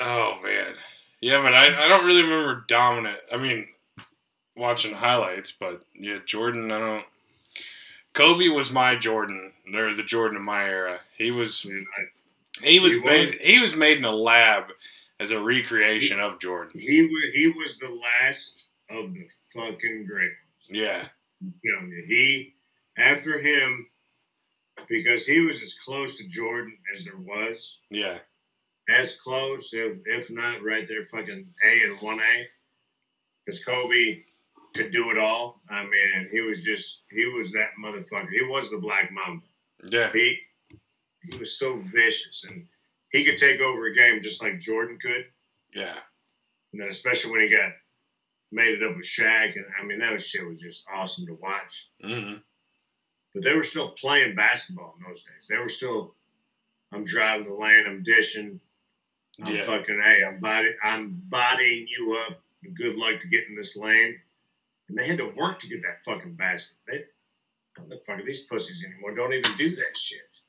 oh, man. Yeah, but I, I don't really remember dominant. I mean, watching highlights, but yeah, Jordan. I don't. Kobe was my Jordan. They're the Jordan of my era. He was. And I, He was. He He was. was, he was made in a lab as a recreation of Jordan. he was he was the last of the fucking great ones. Yeah. I'm you, he after him because he was as close to Jordan as there was. Yeah. as close, if, if not right there, fucking A and one A. Because Kobe could do it all. I mean, he was just he was that motherfucker. He was the Black Mamba. Yeah. He he was so vicious, and he could take over a game just like Jordan could. Yeah. And then especially when he got made it up with Shaq, and I mean that was, shit was just awesome to watch. hmm But they were still playing basketball in those days. They were still. I'm driving the lane. I'm dishing. I'm Yeah. fucking hey, I'm body I'm bodying you up. Good luck to get in this lane. And they had to work to get that fucking basket. They motherfucker, these pussies anymore don't even do that shit.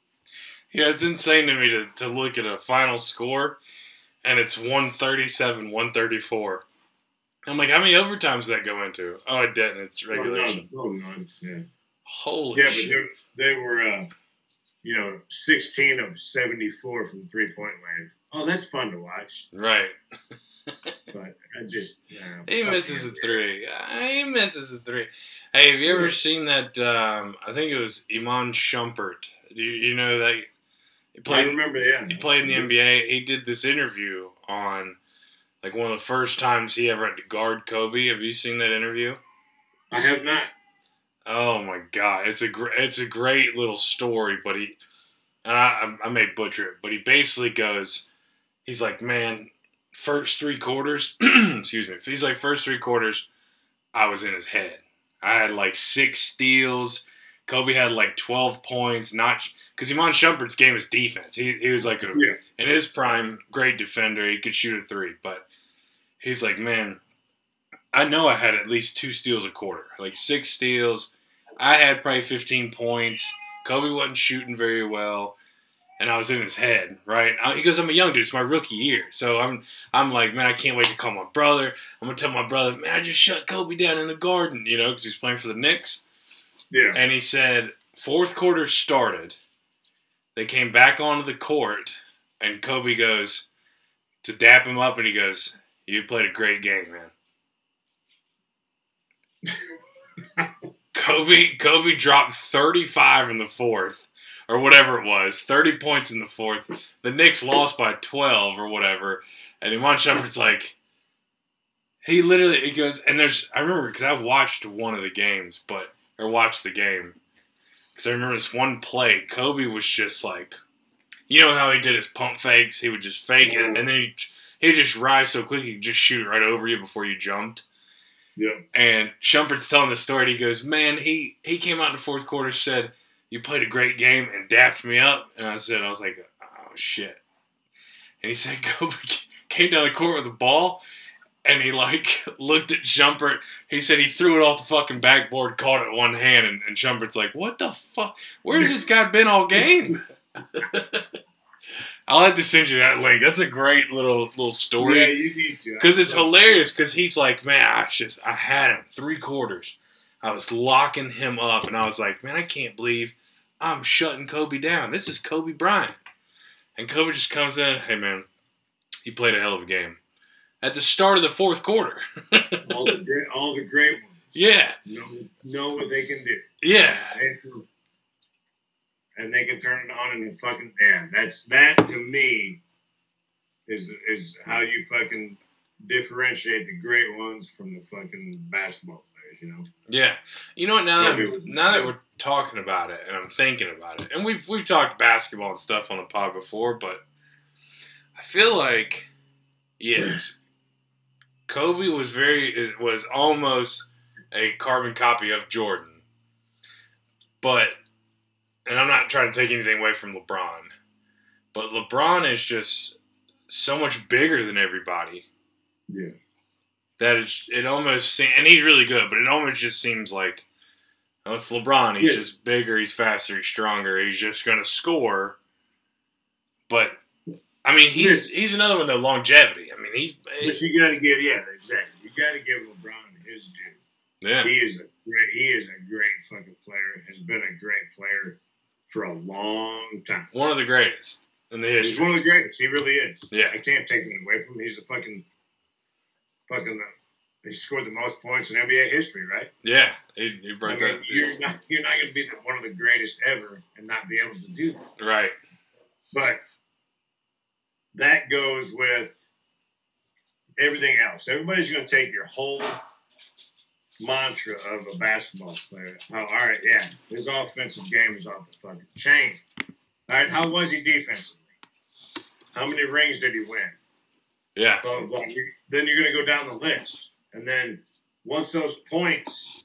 Yeah, it's insane to me to, to look at a final score and it's 137, 134. I'm like, how many overtimes does that go into? Oh, it didn't. It's regulation. Oh, no, oh, none. Yeah. Holy shit. Yeah, but shit. they, they were uh you know, 16 of 74 from three point land. Oh, that's fun to watch. Right. But I just nah, He misses a three. He misses a three. Hey, have you ever seen that? Um, I think it was Iman Shumpert. Do you, you know that? He played, I remember, yeah. he played in the NBA. He did this interview on like one of the first times he ever had to guard Kobe. Have you seen that interview? I have not. Oh my god, it's a gr- it's a great little story, but he and I I I may butcher it, but he basically goes, he's like, man, first three quarters, excuse me, he's like first three quarters, I was in his head. I had like six steals. Kobe had like twelve points. Not because Iman Shumpert's game is defense. He he was like a, Yeah. in his prime, great defender. He could shoot a three, but he's like, man, I know I had at least two steals a quarter, like six steals. I had probably 15 points. Kobe wasn't shooting very well, and I was in his head, right? He goes, "I'm a young dude. It's my rookie year, so I'm, I'm like, man, I can't wait to call my brother. I'm gonna tell my brother, man, I just shut Kobe down in the garden, you know, because he's playing for the Knicks." Yeah. And he said, fourth quarter started. They came back onto the court, and Kobe goes to dap him up, and he goes, "You played a great game, man." Kobe Kobe dropped 35 in the fourth or whatever it was, 30 points in the fourth. The Knicks lost by 12 or whatever. And Iman Shumpert's like he literally he goes and there's I remember cuz I watched one of the games, but or watched the game cuz I remember this one play Kobe was just like you know how he did his pump fakes, he would just fake it and then he he would just rise so quick he could just shoot right over you before you jumped. Yeah. And Shumpert's telling the story. And he goes, "Man, he he came out in the fourth quarter, said you played a great game, and dapped me up." And I said, "I was like, oh shit." And he said, "Kobe came down the court with the ball." And he like looked at Shumpert. He said he threw it off the fucking backboard, caught it one hand, and, and Shumpert's like, "What the fuck? Where's this guy been all game?" I'll have to send you that link. That's a great little little story. Yeah, you need to. Because it's hilarious. Because he's like, man, I just I had him three quarters. I was locking him up, and I was like, man, I can't believe I'm shutting Kobe down. This is Kobe Bryant, and Kobe just comes in. Hey, man, he played a hell of a game at the start of the fourth quarter. all the great, all the great ones. yeah, Know, know what they can do. yeah, And- they can turn it on in a fucking yeah. That's that to me is is how you fucking differentiate the great ones from the fucking basketball players. You know. yeah. You know what? Now that was- now that we're talking about it, and I'm thinking about it, and we've we've talked basketball and stuff on the pod before, but I feel like yes, Kobe was very was almost a carbon copy of Jordan, but and I'm not trying to take anything away from LeBron, but LeBron is just so much bigger than everybody Yeah. That it's, it almost seems, and he's really good, but it almost just seems like oh, it's LeBron. He's Yes. just bigger, he's faster, he's stronger. He's just going to score. But I mean, he's he's another one though. Longevity. I mean, he's, But you got to give yeah exactly. You got to give LeBron his due. Yeah. He is a great. He is a great fucking player. Has been a great player for a long time. One of the greatest in the He's one of the greatest. He really is. Yeah. I can't take it away from him. He's a fucking, fucking. Uh, he scored the most points in NBA history, right? Yeah. He, he I mean, that. you're not you're not going to be the, one of the greatest ever and not be able to do that. Right. But that goes with everything else. Everybody's going to take your whole mantra of a basketball player. How, all right, yeah, his offensive game is off the fucking chain. All right, how was he defensively? How many rings did he win? Yeah. Blah. You- Then you're going to go down the list. And then once those points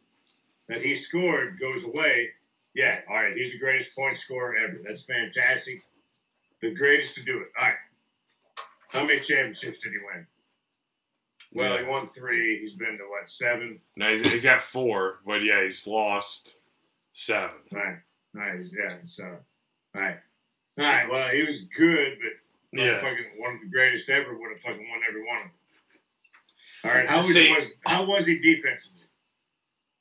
that he scored goes away, yeah, all right, he's the greatest point scorer ever. That's fantastic. The greatest to do it. All right. How many championships did he win? Well, he won three. He's been to what, seven? No, he's, he's got four, but yeah, he's lost seven. All right. All right. Yeah. So, all right. All right. Well, he was good, but Yeah. fucking one of the greatest ever would have fucking won every one of them. All right. How was, was how was he defensively?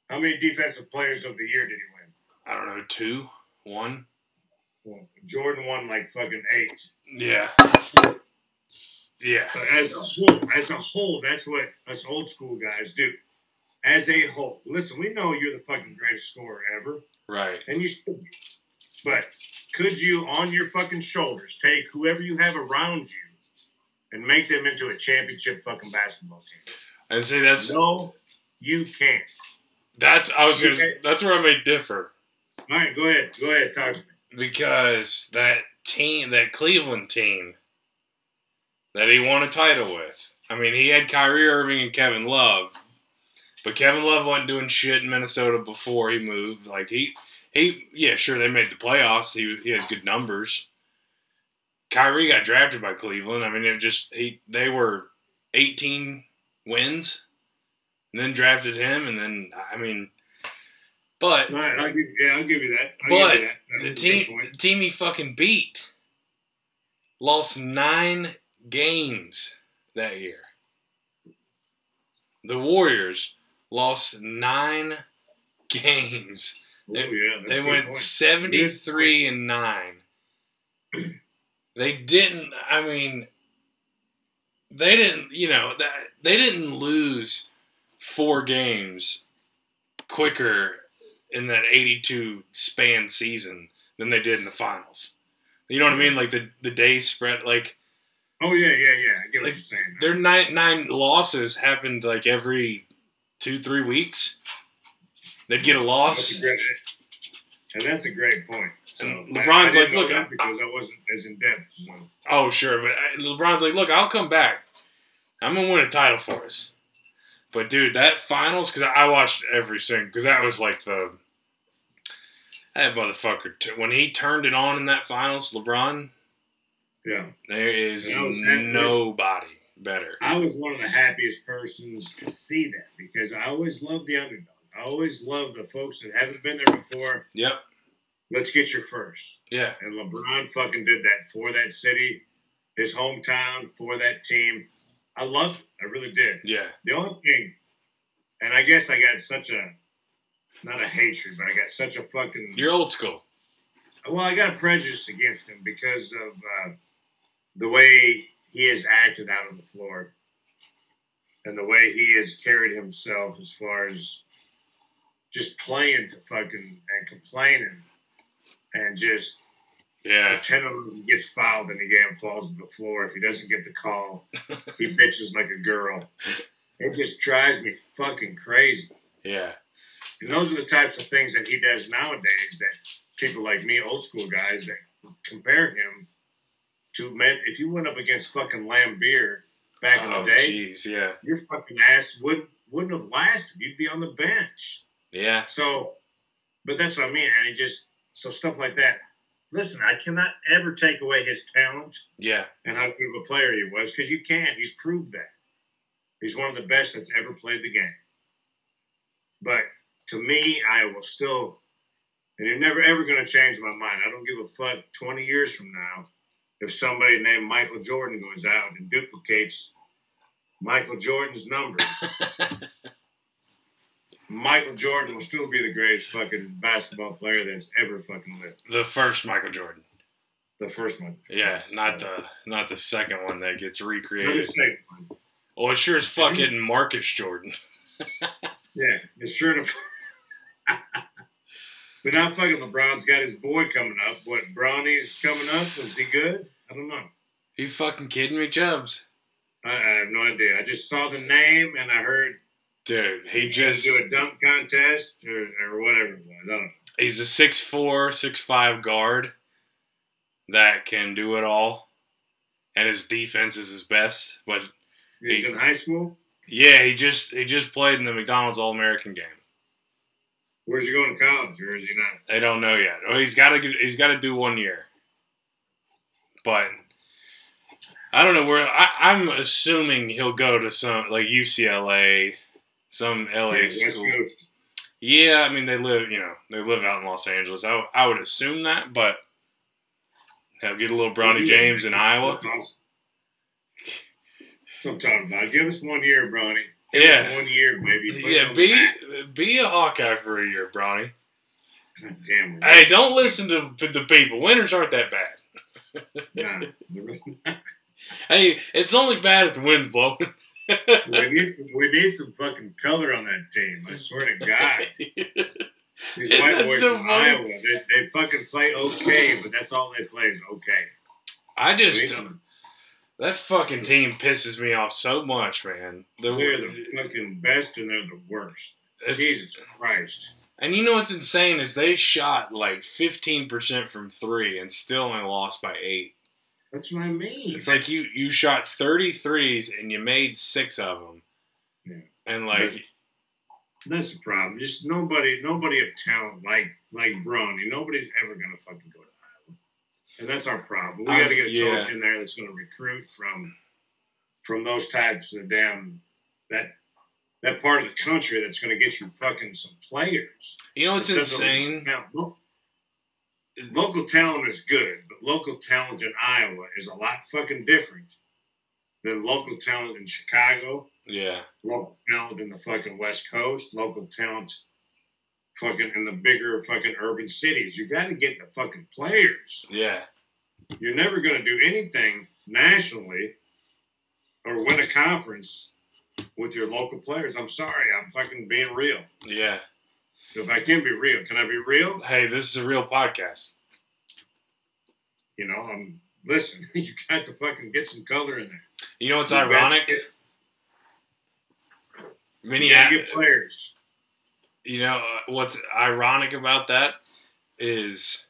How many defensive players of the year did he win? I don't know, two, one. Well, Jordan won like fucking eight. Yeah. Yeah. But as a whole, as a whole, that's what us old school guys do. As a whole, listen, we know you're the fucking greatest scorer ever, Right. and you. But could you, on your fucking shoulders, take whoever you have around you and make them into a championship fucking basketball team? And say that's No, you can't. that's I was gonna Okay. that's where I may differ All right, go ahead. Go ahead. Talk to me. because that team, that Cleveland team, that he won a title with. I mean, he had Kyrie Irving and Kevin Love, but Kevin Love wasn't doing shit in Minnesota before he moved. Like he, he, yeah, sure they made the playoffs. He was, he had good numbers. Kyrie got drafted by Cleveland. I mean, it just he they were eighteen wins, and then drafted him, and then I mean, but right, I'll give, yeah, I'll give you that. I'll But you that. The was a good team, the team he fucking beat, lost nine games that year. The Warriors lost nine games. They- yeah, They went point. seventy-three and nine. They didn't. I mean, they didn't. You know that they didn't lose four games quicker in that eighty-two span season than they did in the finals. You know what I mean? Like the the days spread. Like Oh yeah, yeah, yeah. I get what Like, you're saying. their nine nine losses happened like every two three weeks. They'd get a That's loss. a great, and that's a great point. So And LeBron's I like, look, that I- because I wasn't as in depth. So. Oh, sure, but I- LeBron's like, look, I'll come back. I'm gonna win a title for us. But dude, that finals because I watched every single because that was like the that motherfucker when he turned it on in that finals. LeBron, Yeah, there is I nobody better. I was one of the happiest persons to see that because I always loved the underdog. I always love the folks that haven't been there before. Yep. Let's get your first. Yeah. And LeBron fucking did that for that city, his hometown, for that team. I loved it. I really did. Yeah. The only thing, and I guess I got such a, not a hatred, but I got such a fucking. You're old school. Well, I got a prejudice against him because of uh, the way he has acted out on the floor and the way he has carried himself as far as just playing to fucking and complaining and just Yeah. pretending he gets fouled and the game falls to the floor. If he doesn't get the call, he bitches like a girl. It just drives me fucking crazy. Yeah. And those are the types of things that he does nowadays that people like me, old school guys, that compare him to men. If you went up against fucking Laimbeer back in Oh, the day, jeez. Yeah. your fucking ass wouldn't wouldn't have lasted. You'd be on the bench. Yeah. So, but that's what I mean. And it just so stuff like that. Listen, I cannot ever take away his talent Yeah. and how good of a player he was because you can't. He's proved that. He's one of the best that's ever played the game. But to me, I will still, and you're never ever going to change my mind. I don't give a fuck 20 years from now if somebody named Michael Jordan goes out and duplicates Michael Jordan's numbers. Michael Jordan will still be the greatest fucking basketball player that's ever fucking lived. The first Michael Jordan. The first one. Yeah, not the not the second one that gets recreated. second one. Well, it sure is fucking Marcus Jordan. Yeah, it's sure to. but now fucking LeBron's got his boy coming up. What, Bronny's coming up? Is he good? I don't know. Are You fucking kidding me, Chubbs? I, I have no idea. I just saw the name and I heard Dude, he just do a dunk contest or, or whatever it was. I don't know. he's a 6'4", 6'5 guard that can do it all. And his defense is his best. But He's He- in high school. yeah, he just he just played in the McDonald's All American game. Where's he going to college, or is he not? They don't know yet. Oh, he's got to he's got to do one year, but I don't know where. I, I'm assuming he'll go to some like UCLA, some LA Yeah, school. Yeah, I mean they live you know they live out in Los Angeles. I, I would assume that, but he'll get a little Bronny James in Iowa. That's what I'm talking about. Give us one year, Bronny. Give Yeah, one year, baby. Put yeah. Be be a Hawkeye for a year, Bronny. God damn it. Hey, don't listen to the people. Winters aren't that bad. Nah, really not. Hey, it's only bad if the wind's blowing. We need some, we need some fucking color on that team. I swear to God, these Isn't white boys so from funny? Iowa, they, they fucking play okay, but that's all they play is okay. I just that fucking team pisses me off so much, man. The, they're the fucking best and they're the worst. Jesus Christ. and you know what's insane is they shot like fifteen percent from three and still only lost by eight. That's what I mean. It's like you you shot 33s and you made six of them, Yeah. and like That's the problem. Just nobody, nobody of talent like like Bronny. Nobody's ever gonna fucking go to Iowa, and that's our problem. We Um, got to get a yeah. coach in there that's gonna recruit from from those types of damn that that part of the country that's gonna get you fucking some players. you know what's insane? Now, lo- local talent is good, local talent in Iowa is a lot fucking different than local talent in Chicago Yeah, local talent in the fucking West Coast, local talent fucking in the bigger fucking urban cities. You got to get the fucking players. yeah, You're never going to do anything nationally or win a conference with your local players. I'm sorry, I'm fucking being real. yeah. If I can be real, can I be real? Hey, this is a real podcast. You know, I'm listen. You got to fucking get some color in there. You know what's You ironic? get- Minneapolis. get players. you know uh, what's ironic about that is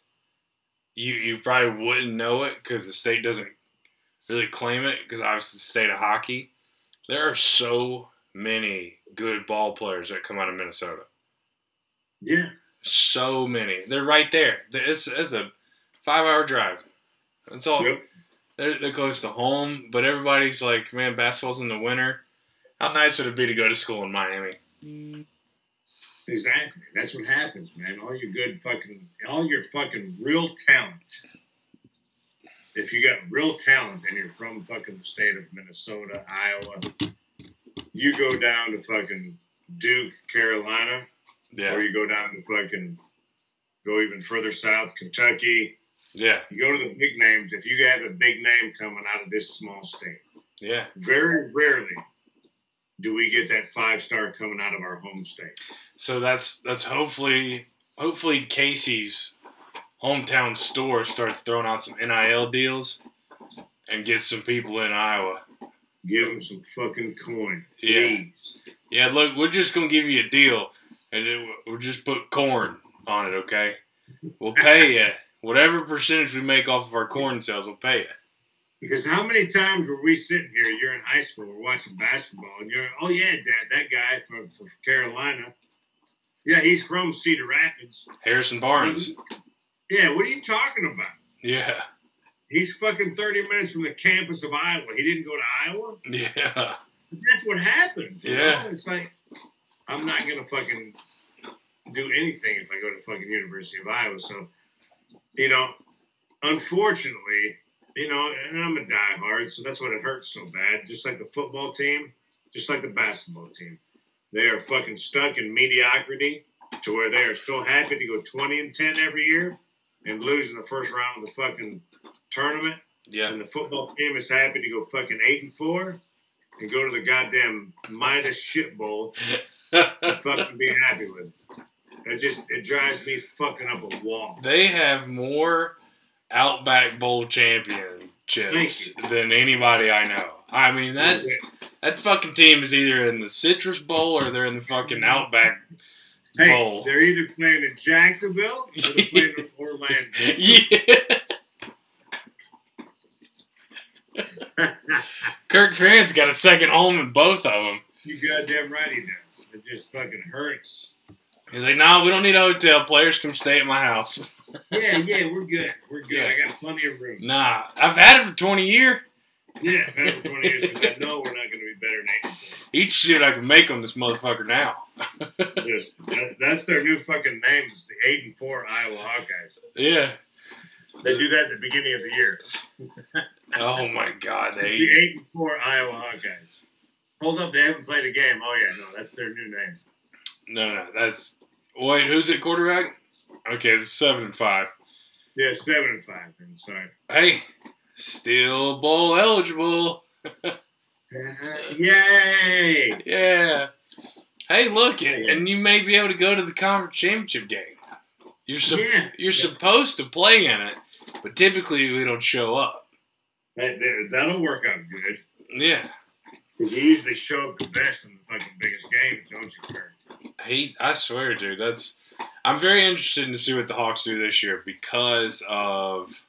you you probably wouldn't know it because the state doesn't really claim it because obviously the state of hockey there are so many good ball players that come out of minnesota Yeah, so many they're right there it's, it's a five hour drive that's all Yep. they're close to home but everybody's like man basketball's in the winter how nice would it be to go to school in miami Exactly. That's what happens, man. All your good fucking, all your fucking real talent. If you got real talent and you're from fucking the state of Minnesota, Iowa, you go down to fucking Duke, Carolina, yeah or you go down to fucking, go even further south, Kentucky. Yeah You go to the big names. If you have a big name coming out of this small state, yeah very rarely do we get that five star coming out of our home state. So that's that's hopefully hopefully Casey's hometown store starts throwing out some NIL deals and gets some people in Iowa. Give them some fucking coin, Yeah. please. Yeah, look, we're just gonna give you a deal, and then we'll just put corn on it. Okay, we'll pay you whatever percentage we make off of our corn sales. We'll pay it. Because how many times were we sitting here? You're in high school, we're watching basketball, and you're, oh yeah, Dad, that guy from, from Carolina. Yeah, he's from Cedar Rapids. Harrison Barnes. Yeah, what are you talking about? Yeah, He's fucking 30 minutes from the campus of Iowa. He didn't go to Iowa. yeah, That's what happens. Yeah. know? It's like, I'm not going to fucking do anything if I go to fucking University of Iowa. So, you know, unfortunately, you know, and I'm a diehard, so that's what it hurts so bad. Just like the football team, just like the basketball team. they are fucking stuck in mediocrity to where they are still happy to go 20 and 10 every year and lose in the first round of the fucking tournament. Yeah. And the football team is happy to go fucking 8 and 4 and go to the goddamn Midas shit bowl and fucking be happy with it. It just, it drives me fucking up a wall. they have more Outback Bowl championships than anybody I know. I mean that that fucking team is either in the Citrus Bowl or they're in the fucking Outback Hey, Bowl. they're either playing in Jacksonville or they're playing in Orlando. yeah. Kirk Ferentz got a second home in both of them. you goddamn right he does. It just fucking hurts. He's like, no, we don't need a hotel. Players come stay at my house. Yeah, yeah, we're good. We're good. Yeah. I got plenty of room. nah, I've had it for 20 years. Yeah, I've had it for 20 years because I know we're not going to be better than 8 Eat shit I can make on this motherfucker now. Just, that, That's their new fucking name. It's the 8 and 4 Iowa Hawkeyes. Yeah. They do that at the beginning of the year. Oh my God, It's they. the 8 and 4 Iowa Hawkeyes. Hold up, they haven't played a game. Oh, yeah, no, that's their new name. No, no, that's. Wait, who's at quarterback? Okay, it's seven and five. Yeah, 7 and 5. I'm sorry. Hey, still bowl eligible. Yay! Yeah. Hey, look, and, and you may be able to go to the conference championship game. You're sup- Yeah. you're Yeah. supposed to play in it, but typically we don't show up. That, that, that'll work out good. Yeah. Because you usually show up the best in the fucking biggest games, don't you, Kirk? He, I swear, dude, that's. I'm very interested to see what the Hawks do this year because of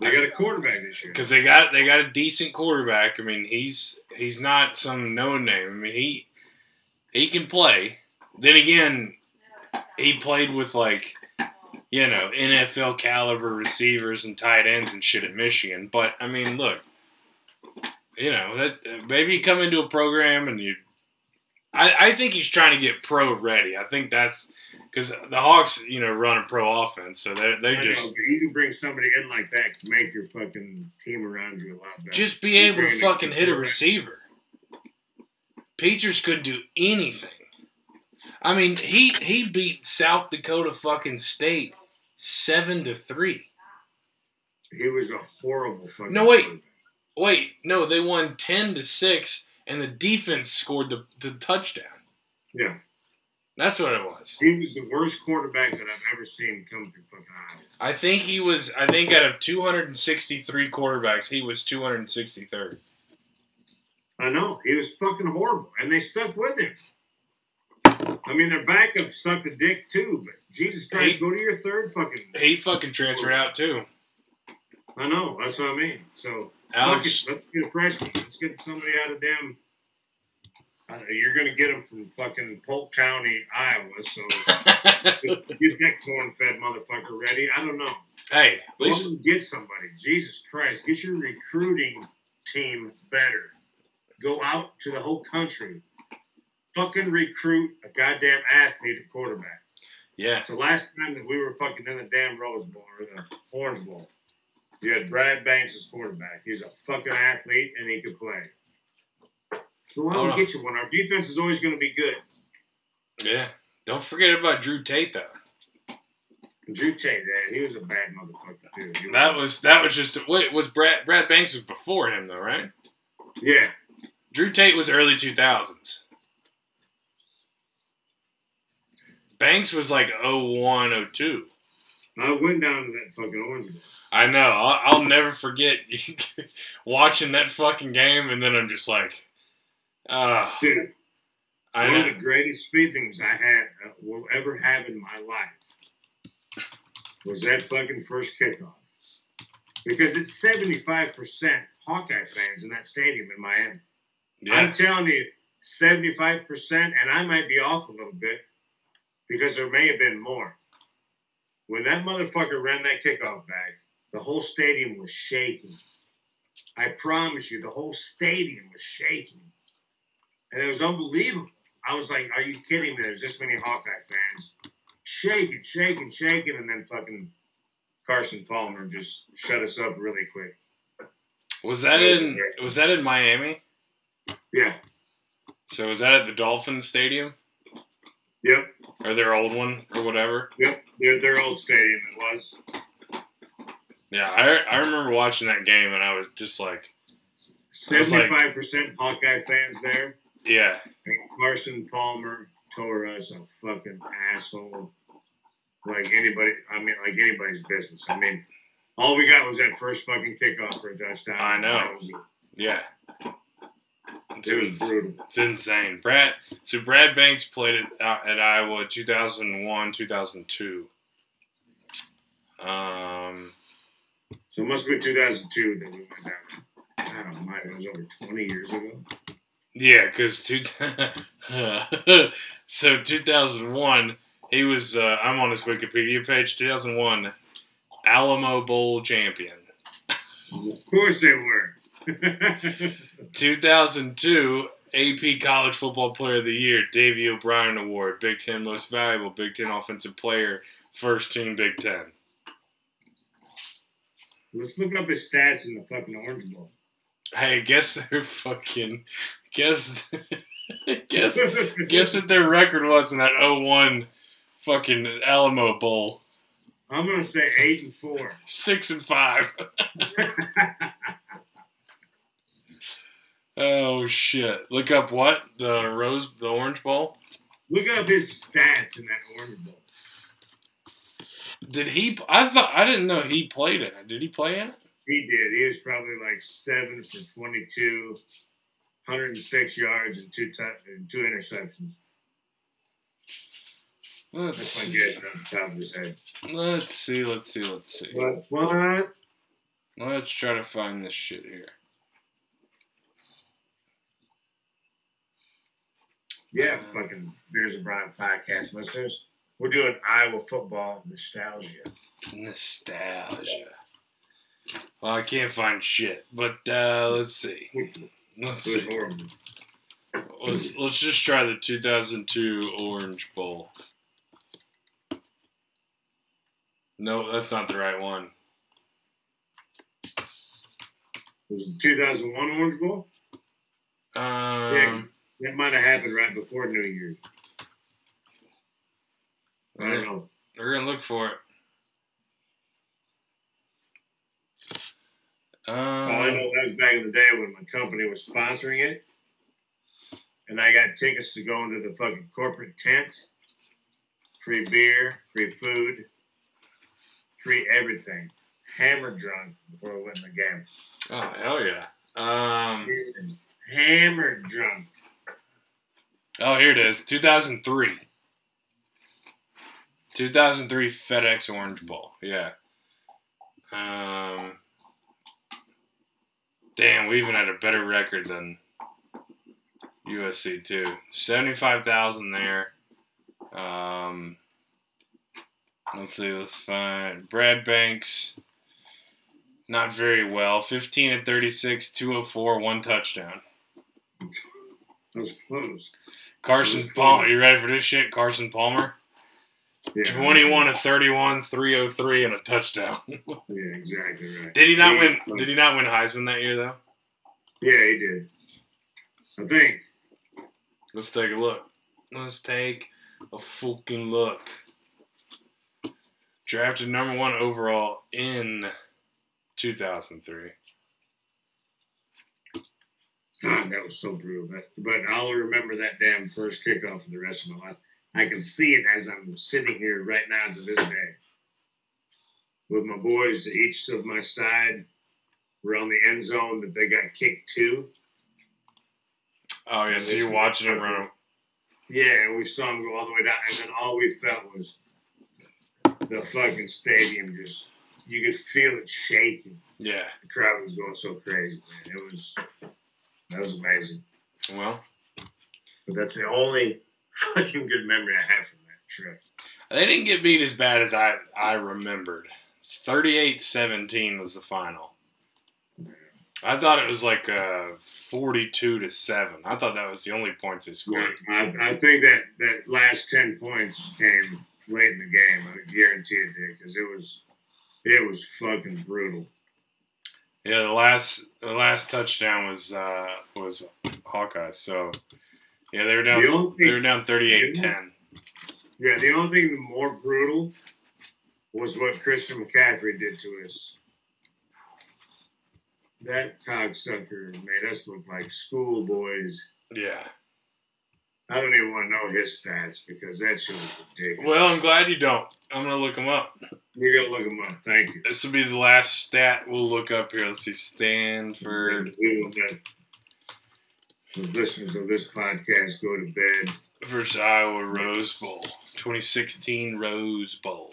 They got a quarterback this year. because they got they got a decent quarterback. I mean, he's he's not some no name. I mean, he he can play. Then again, he played with like you know NFL caliber receivers and tight ends and shit at Michigan. But I mean, look, you know that maybe you come into a program and you. I, I think he's trying to get pro ready. I think that's because the Hawks, you know, run a pro offense, so they're they just know, you can bring somebody in like that to make your fucking team around you a lot better. just be able to fucking hit a receiver. Petras couldn't do anything. I mean, he he beat South Dakota fucking State seven to three. He was a horrible fucking. No, wait. Wait, no, they won ten to six, and the defense scored the, the touchdown. Yeah, That's what it was. he was the worst quarterback that I've ever seen come through fucking Iowa. I think he was. I think out of two hundred and sixty-three quarterbacks, he was two hundred and sixty-third. I know he was fucking horrible, and they stuck with him. I mean, their backup sucked a dick too, but Jesus Christ, He- go to your third fucking. He fucking transferred out too. I know that's what I mean. So Alex, let's get a freshman. Let's get somebody out of damn. I don't know, you're gonna get them from fucking Polk County, Iowa. So get that corn-fed motherfucker ready. I don't know. hey, at least get somebody. Jesus Christ, get your recruiting team better. Go out to the whole country. Fucking recruit a goddamn athlete at quarterback. yeah. It's the last time that we were fucking in the damn Rose Bowl or the Orange Bowl. You had Brad Banks as quarterback. He's a fucking athlete and he could play. So why don't we get you one? Our defense is always going to be good. Yeah. Don't forget about Drew Tate though. Drew Tate, yeah, he was a bad motherfucker too. That was that was just wait was Brad Brad Banks was before him though, right? yeah. Drew Tate was early two thousands. Banks was like 01, 02. I went down to that fucking Orange Bowl. I know. I'll, I'll never forget watching that fucking game, and then I'm just like, ah, Dude, I one of the greatest feelings I had uh, will ever have in my life was that fucking first kickoff. Because it's 75% Hawkeye fans in that stadium in Miami. Yeah, I'm telling you, 75%, and I might be off a little bit because there may have been more. When that motherfucker ran that kickoff back, the whole stadium was shaking. I promise you, the whole stadium was shaking. And it was unbelievable. I was like, are you kidding me? There's this many Hawkeye fans. Shaking, shaking, shaking, and then fucking Carson Palmer just shut us up really quick. was that in was that in Miami? Yeah. So was that at the Dolphin Stadium Yep, or their old one or whatever? yep. Their their old stadium it was. Yeah, I I remember watching that game and I was just like, Seventy five percent Hawkeye fans there. yeah, And Carson Palmer tore us a fucking asshole. Like anybody, I mean, like anybody's business. I mean, all we got was that first fucking kickoff for a touchdown. I know. That It's, it was brutal. it's insane. Brad, so Brad Banks played it out at Iowa 2001, 2002. Um, So it must have been 2002 that we went down. I don't know, it was over 20 years ago. yeah, because two, so 2001, he was. Uh, I'm on his Wikipedia page. 2001, Alamo Bowl champion. Of course they were. 2002 AP College Football Player of the Year, Davey O'Brien Award, Big Ten Most Valuable, Big Ten Offensive Player, First Team Big Ten. Let's look up his stats in the fucking Orange Bowl. Hey, guess their fucking guess guess guess what their record was in that 01 fucking Alamo Bowl. I'm gonna say eight and four. Six and five. Oh shit! Look up what the Rose, the Orange Bowl. Look up his stats in that Orange Bowl. Did he? I thought I didn't know he played in it. Did he play in it? He did. He was probably like seven for 22, 106 yards and two tou- and two interceptions. Let's That's see. on the top of his head. Let's see. Let's see. Let's see. What? What? Let's try to find this shit here. Yeah, fucking Beers and Brian podcast listeners. We're doing Iowa football nostalgia. Nostalgia. Well, I can't find shit, but uh, let's see. Let's see. horrible. Let's let's just try the 2002 Orange Bowl. No, that's not the right one. Was it 2001 Orange Bowl? Um, yeah, that might have happened right before New Year's. I don't know. We're gonna look for it. All I Um, know that was back in the day when my company was sponsoring it, and I got tickets to go into the fucking corporate tent. Free beer, free food, free everything. Hammer drunk before I went in the game. oh hell yeah. Um, Hammer drunk. Oh here it is, 2003. 2003 FedEx Orange Bowl. Yeah. Um. Damn, we even had a better record than USC too. Seventy-five thousand there. Um. Let's see. Let's find Brad Banks. Not very well. Fifteen and 36, 204, one touchdown. That was close. Carson Palmer. You ready for this shit? Carson Palmer. Yeah. 21 to 31, 303, and a touchdown. Yeah, exactly right. did he not Yeah, win? Did he not win Heisman that year though? Yeah, he did. I think. Let's take a look. Let's take a fucking look. Drafted number one overall in 2003. God, that was so brutal. But, but I'll remember that damn first kickoff for the rest of my life. I can see it as I'm sitting here right now to this day. With my boys to each of my side. We're on the end zone that they got kicked to. Oh yeah, so you're watching him run. Yeah, we saw him go all the way down, and then all we felt was the fucking stadium just, you could feel it shaking. Yeah. The crowd was going so crazy, man. It was, that was amazing. Well, But that's the only fucking good memory I have from that trip. they didn't get beat as bad as I I remembered. 38-17 was the final. I thought it was like uh, 42 to 7. I thought that was the only points they scored. I, I think that that last ten points came late in the game. I guarantee it did because it was it was fucking brutal. Yeah, the last the last touchdown was uh, was Hawkeyes. So Yeah, they were down. The only They were down 38-10. Yeah, the only thing more brutal was what Christian McCaffrey did to us. That cocksucker made us look like schoolboys. Yeah. I don't even want to know his stats because that shit was ridiculous. Well, I'm glad you don't. I'm gonna look them up. You're gonna look him up. Thank you. This will be the last stat we'll look up here. Let's see, Stanford We will let the listeners of this podcast go to bed. versus Iowa Rose Bowl, 2016 Rose Bowl.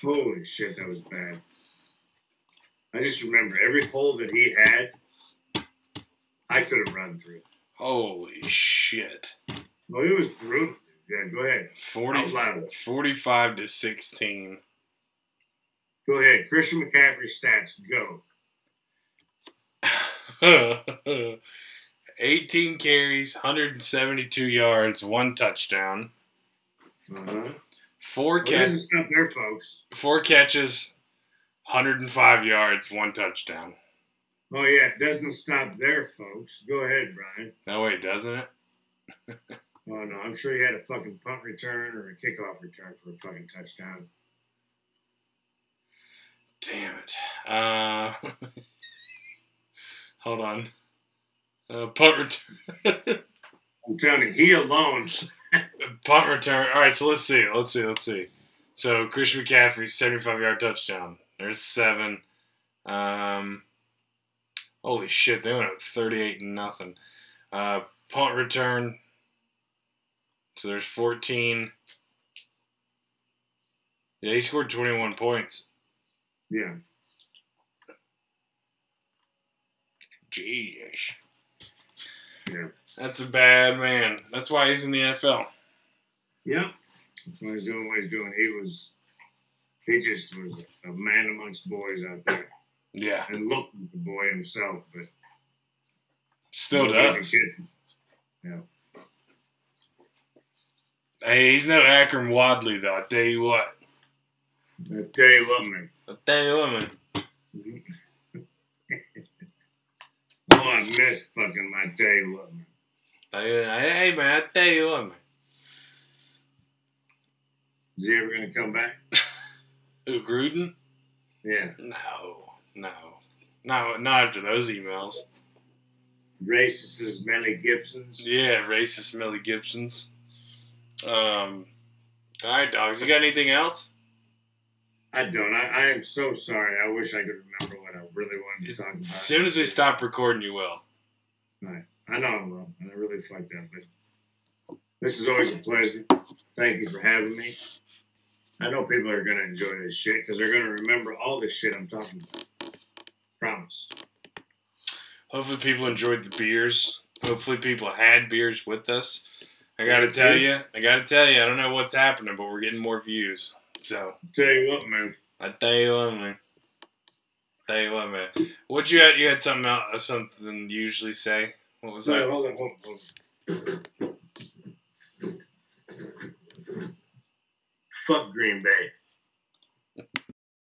Holy shit, that was bad. I just remember every hole that he had, I could have run through. Holy shit! Well, it was brutal. Yeah, go ahead. 40, 45 to 16. Go ahead. Christian McCaffrey stats, go. 18 carries, 172 yards, one touchdown, Uh-huh. four Well, catch, this is up there, folks. four catches, 105 yards, one touchdown. Oh, yeah, it doesn't stop there, folks. Go ahead, Brian. No way, doesn't it? Oh, no, I'm sure he had a fucking punt return or a kickoff return for a fucking touchdown. Damn it. Uh, hold on. Uh, punt return. I'm telling you, he alone. punt return. All right, so let's see. Let's see. Let's see. So Christian McCaffrey, 75 yard touchdown. There's seven. Um, holy shit, they went up 38 and nothing. Uh, punt return. So there's 14. Yeah, he scored 21 points. Yeah. Jeez. Yeah. That's a bad man. That's why he's in the NFL. Yeah. That's why he's doing what he's doing. He was, he just was a man amongst boys out there Yeah, and looked like the boy himself, but still does. him. Hey, he's no Akrum Wadley though. I tell you what. I tell you what, man. I tell you what, man. oh, I missed fucking my day, what, man. Hey man, I tell you what, man. Is he ever going to come back? Who Gruden? Yeah. No, no, no, not after those emails. Racist as Melly Gibson's. Yeah, racist Millie Gibsons. Um. All right, dogs. You got anything else? I don't. I, I am so sorry. I wish I could remember what I really wanted to talk about. As soon as we stop recording, you will. I know I will, and I really fucked up. But this is always a pleasure. Thank you for having me. I know people are going to enjoy this shit because they're going to remember all this shit I'm talking about. Promise. Hopefully, people enjoyed the beers. Hopefully, people had beers with us. I gotta tell you, I gotta tell you, I don't know what's happening, but we're getting more views. So Tell you what, man. I tell you what, man. Tell you what, man. What you had? You had something else, uh, something you usually say. What was Wait, that? hold on, hold on, hold on. Fuck Green Bay.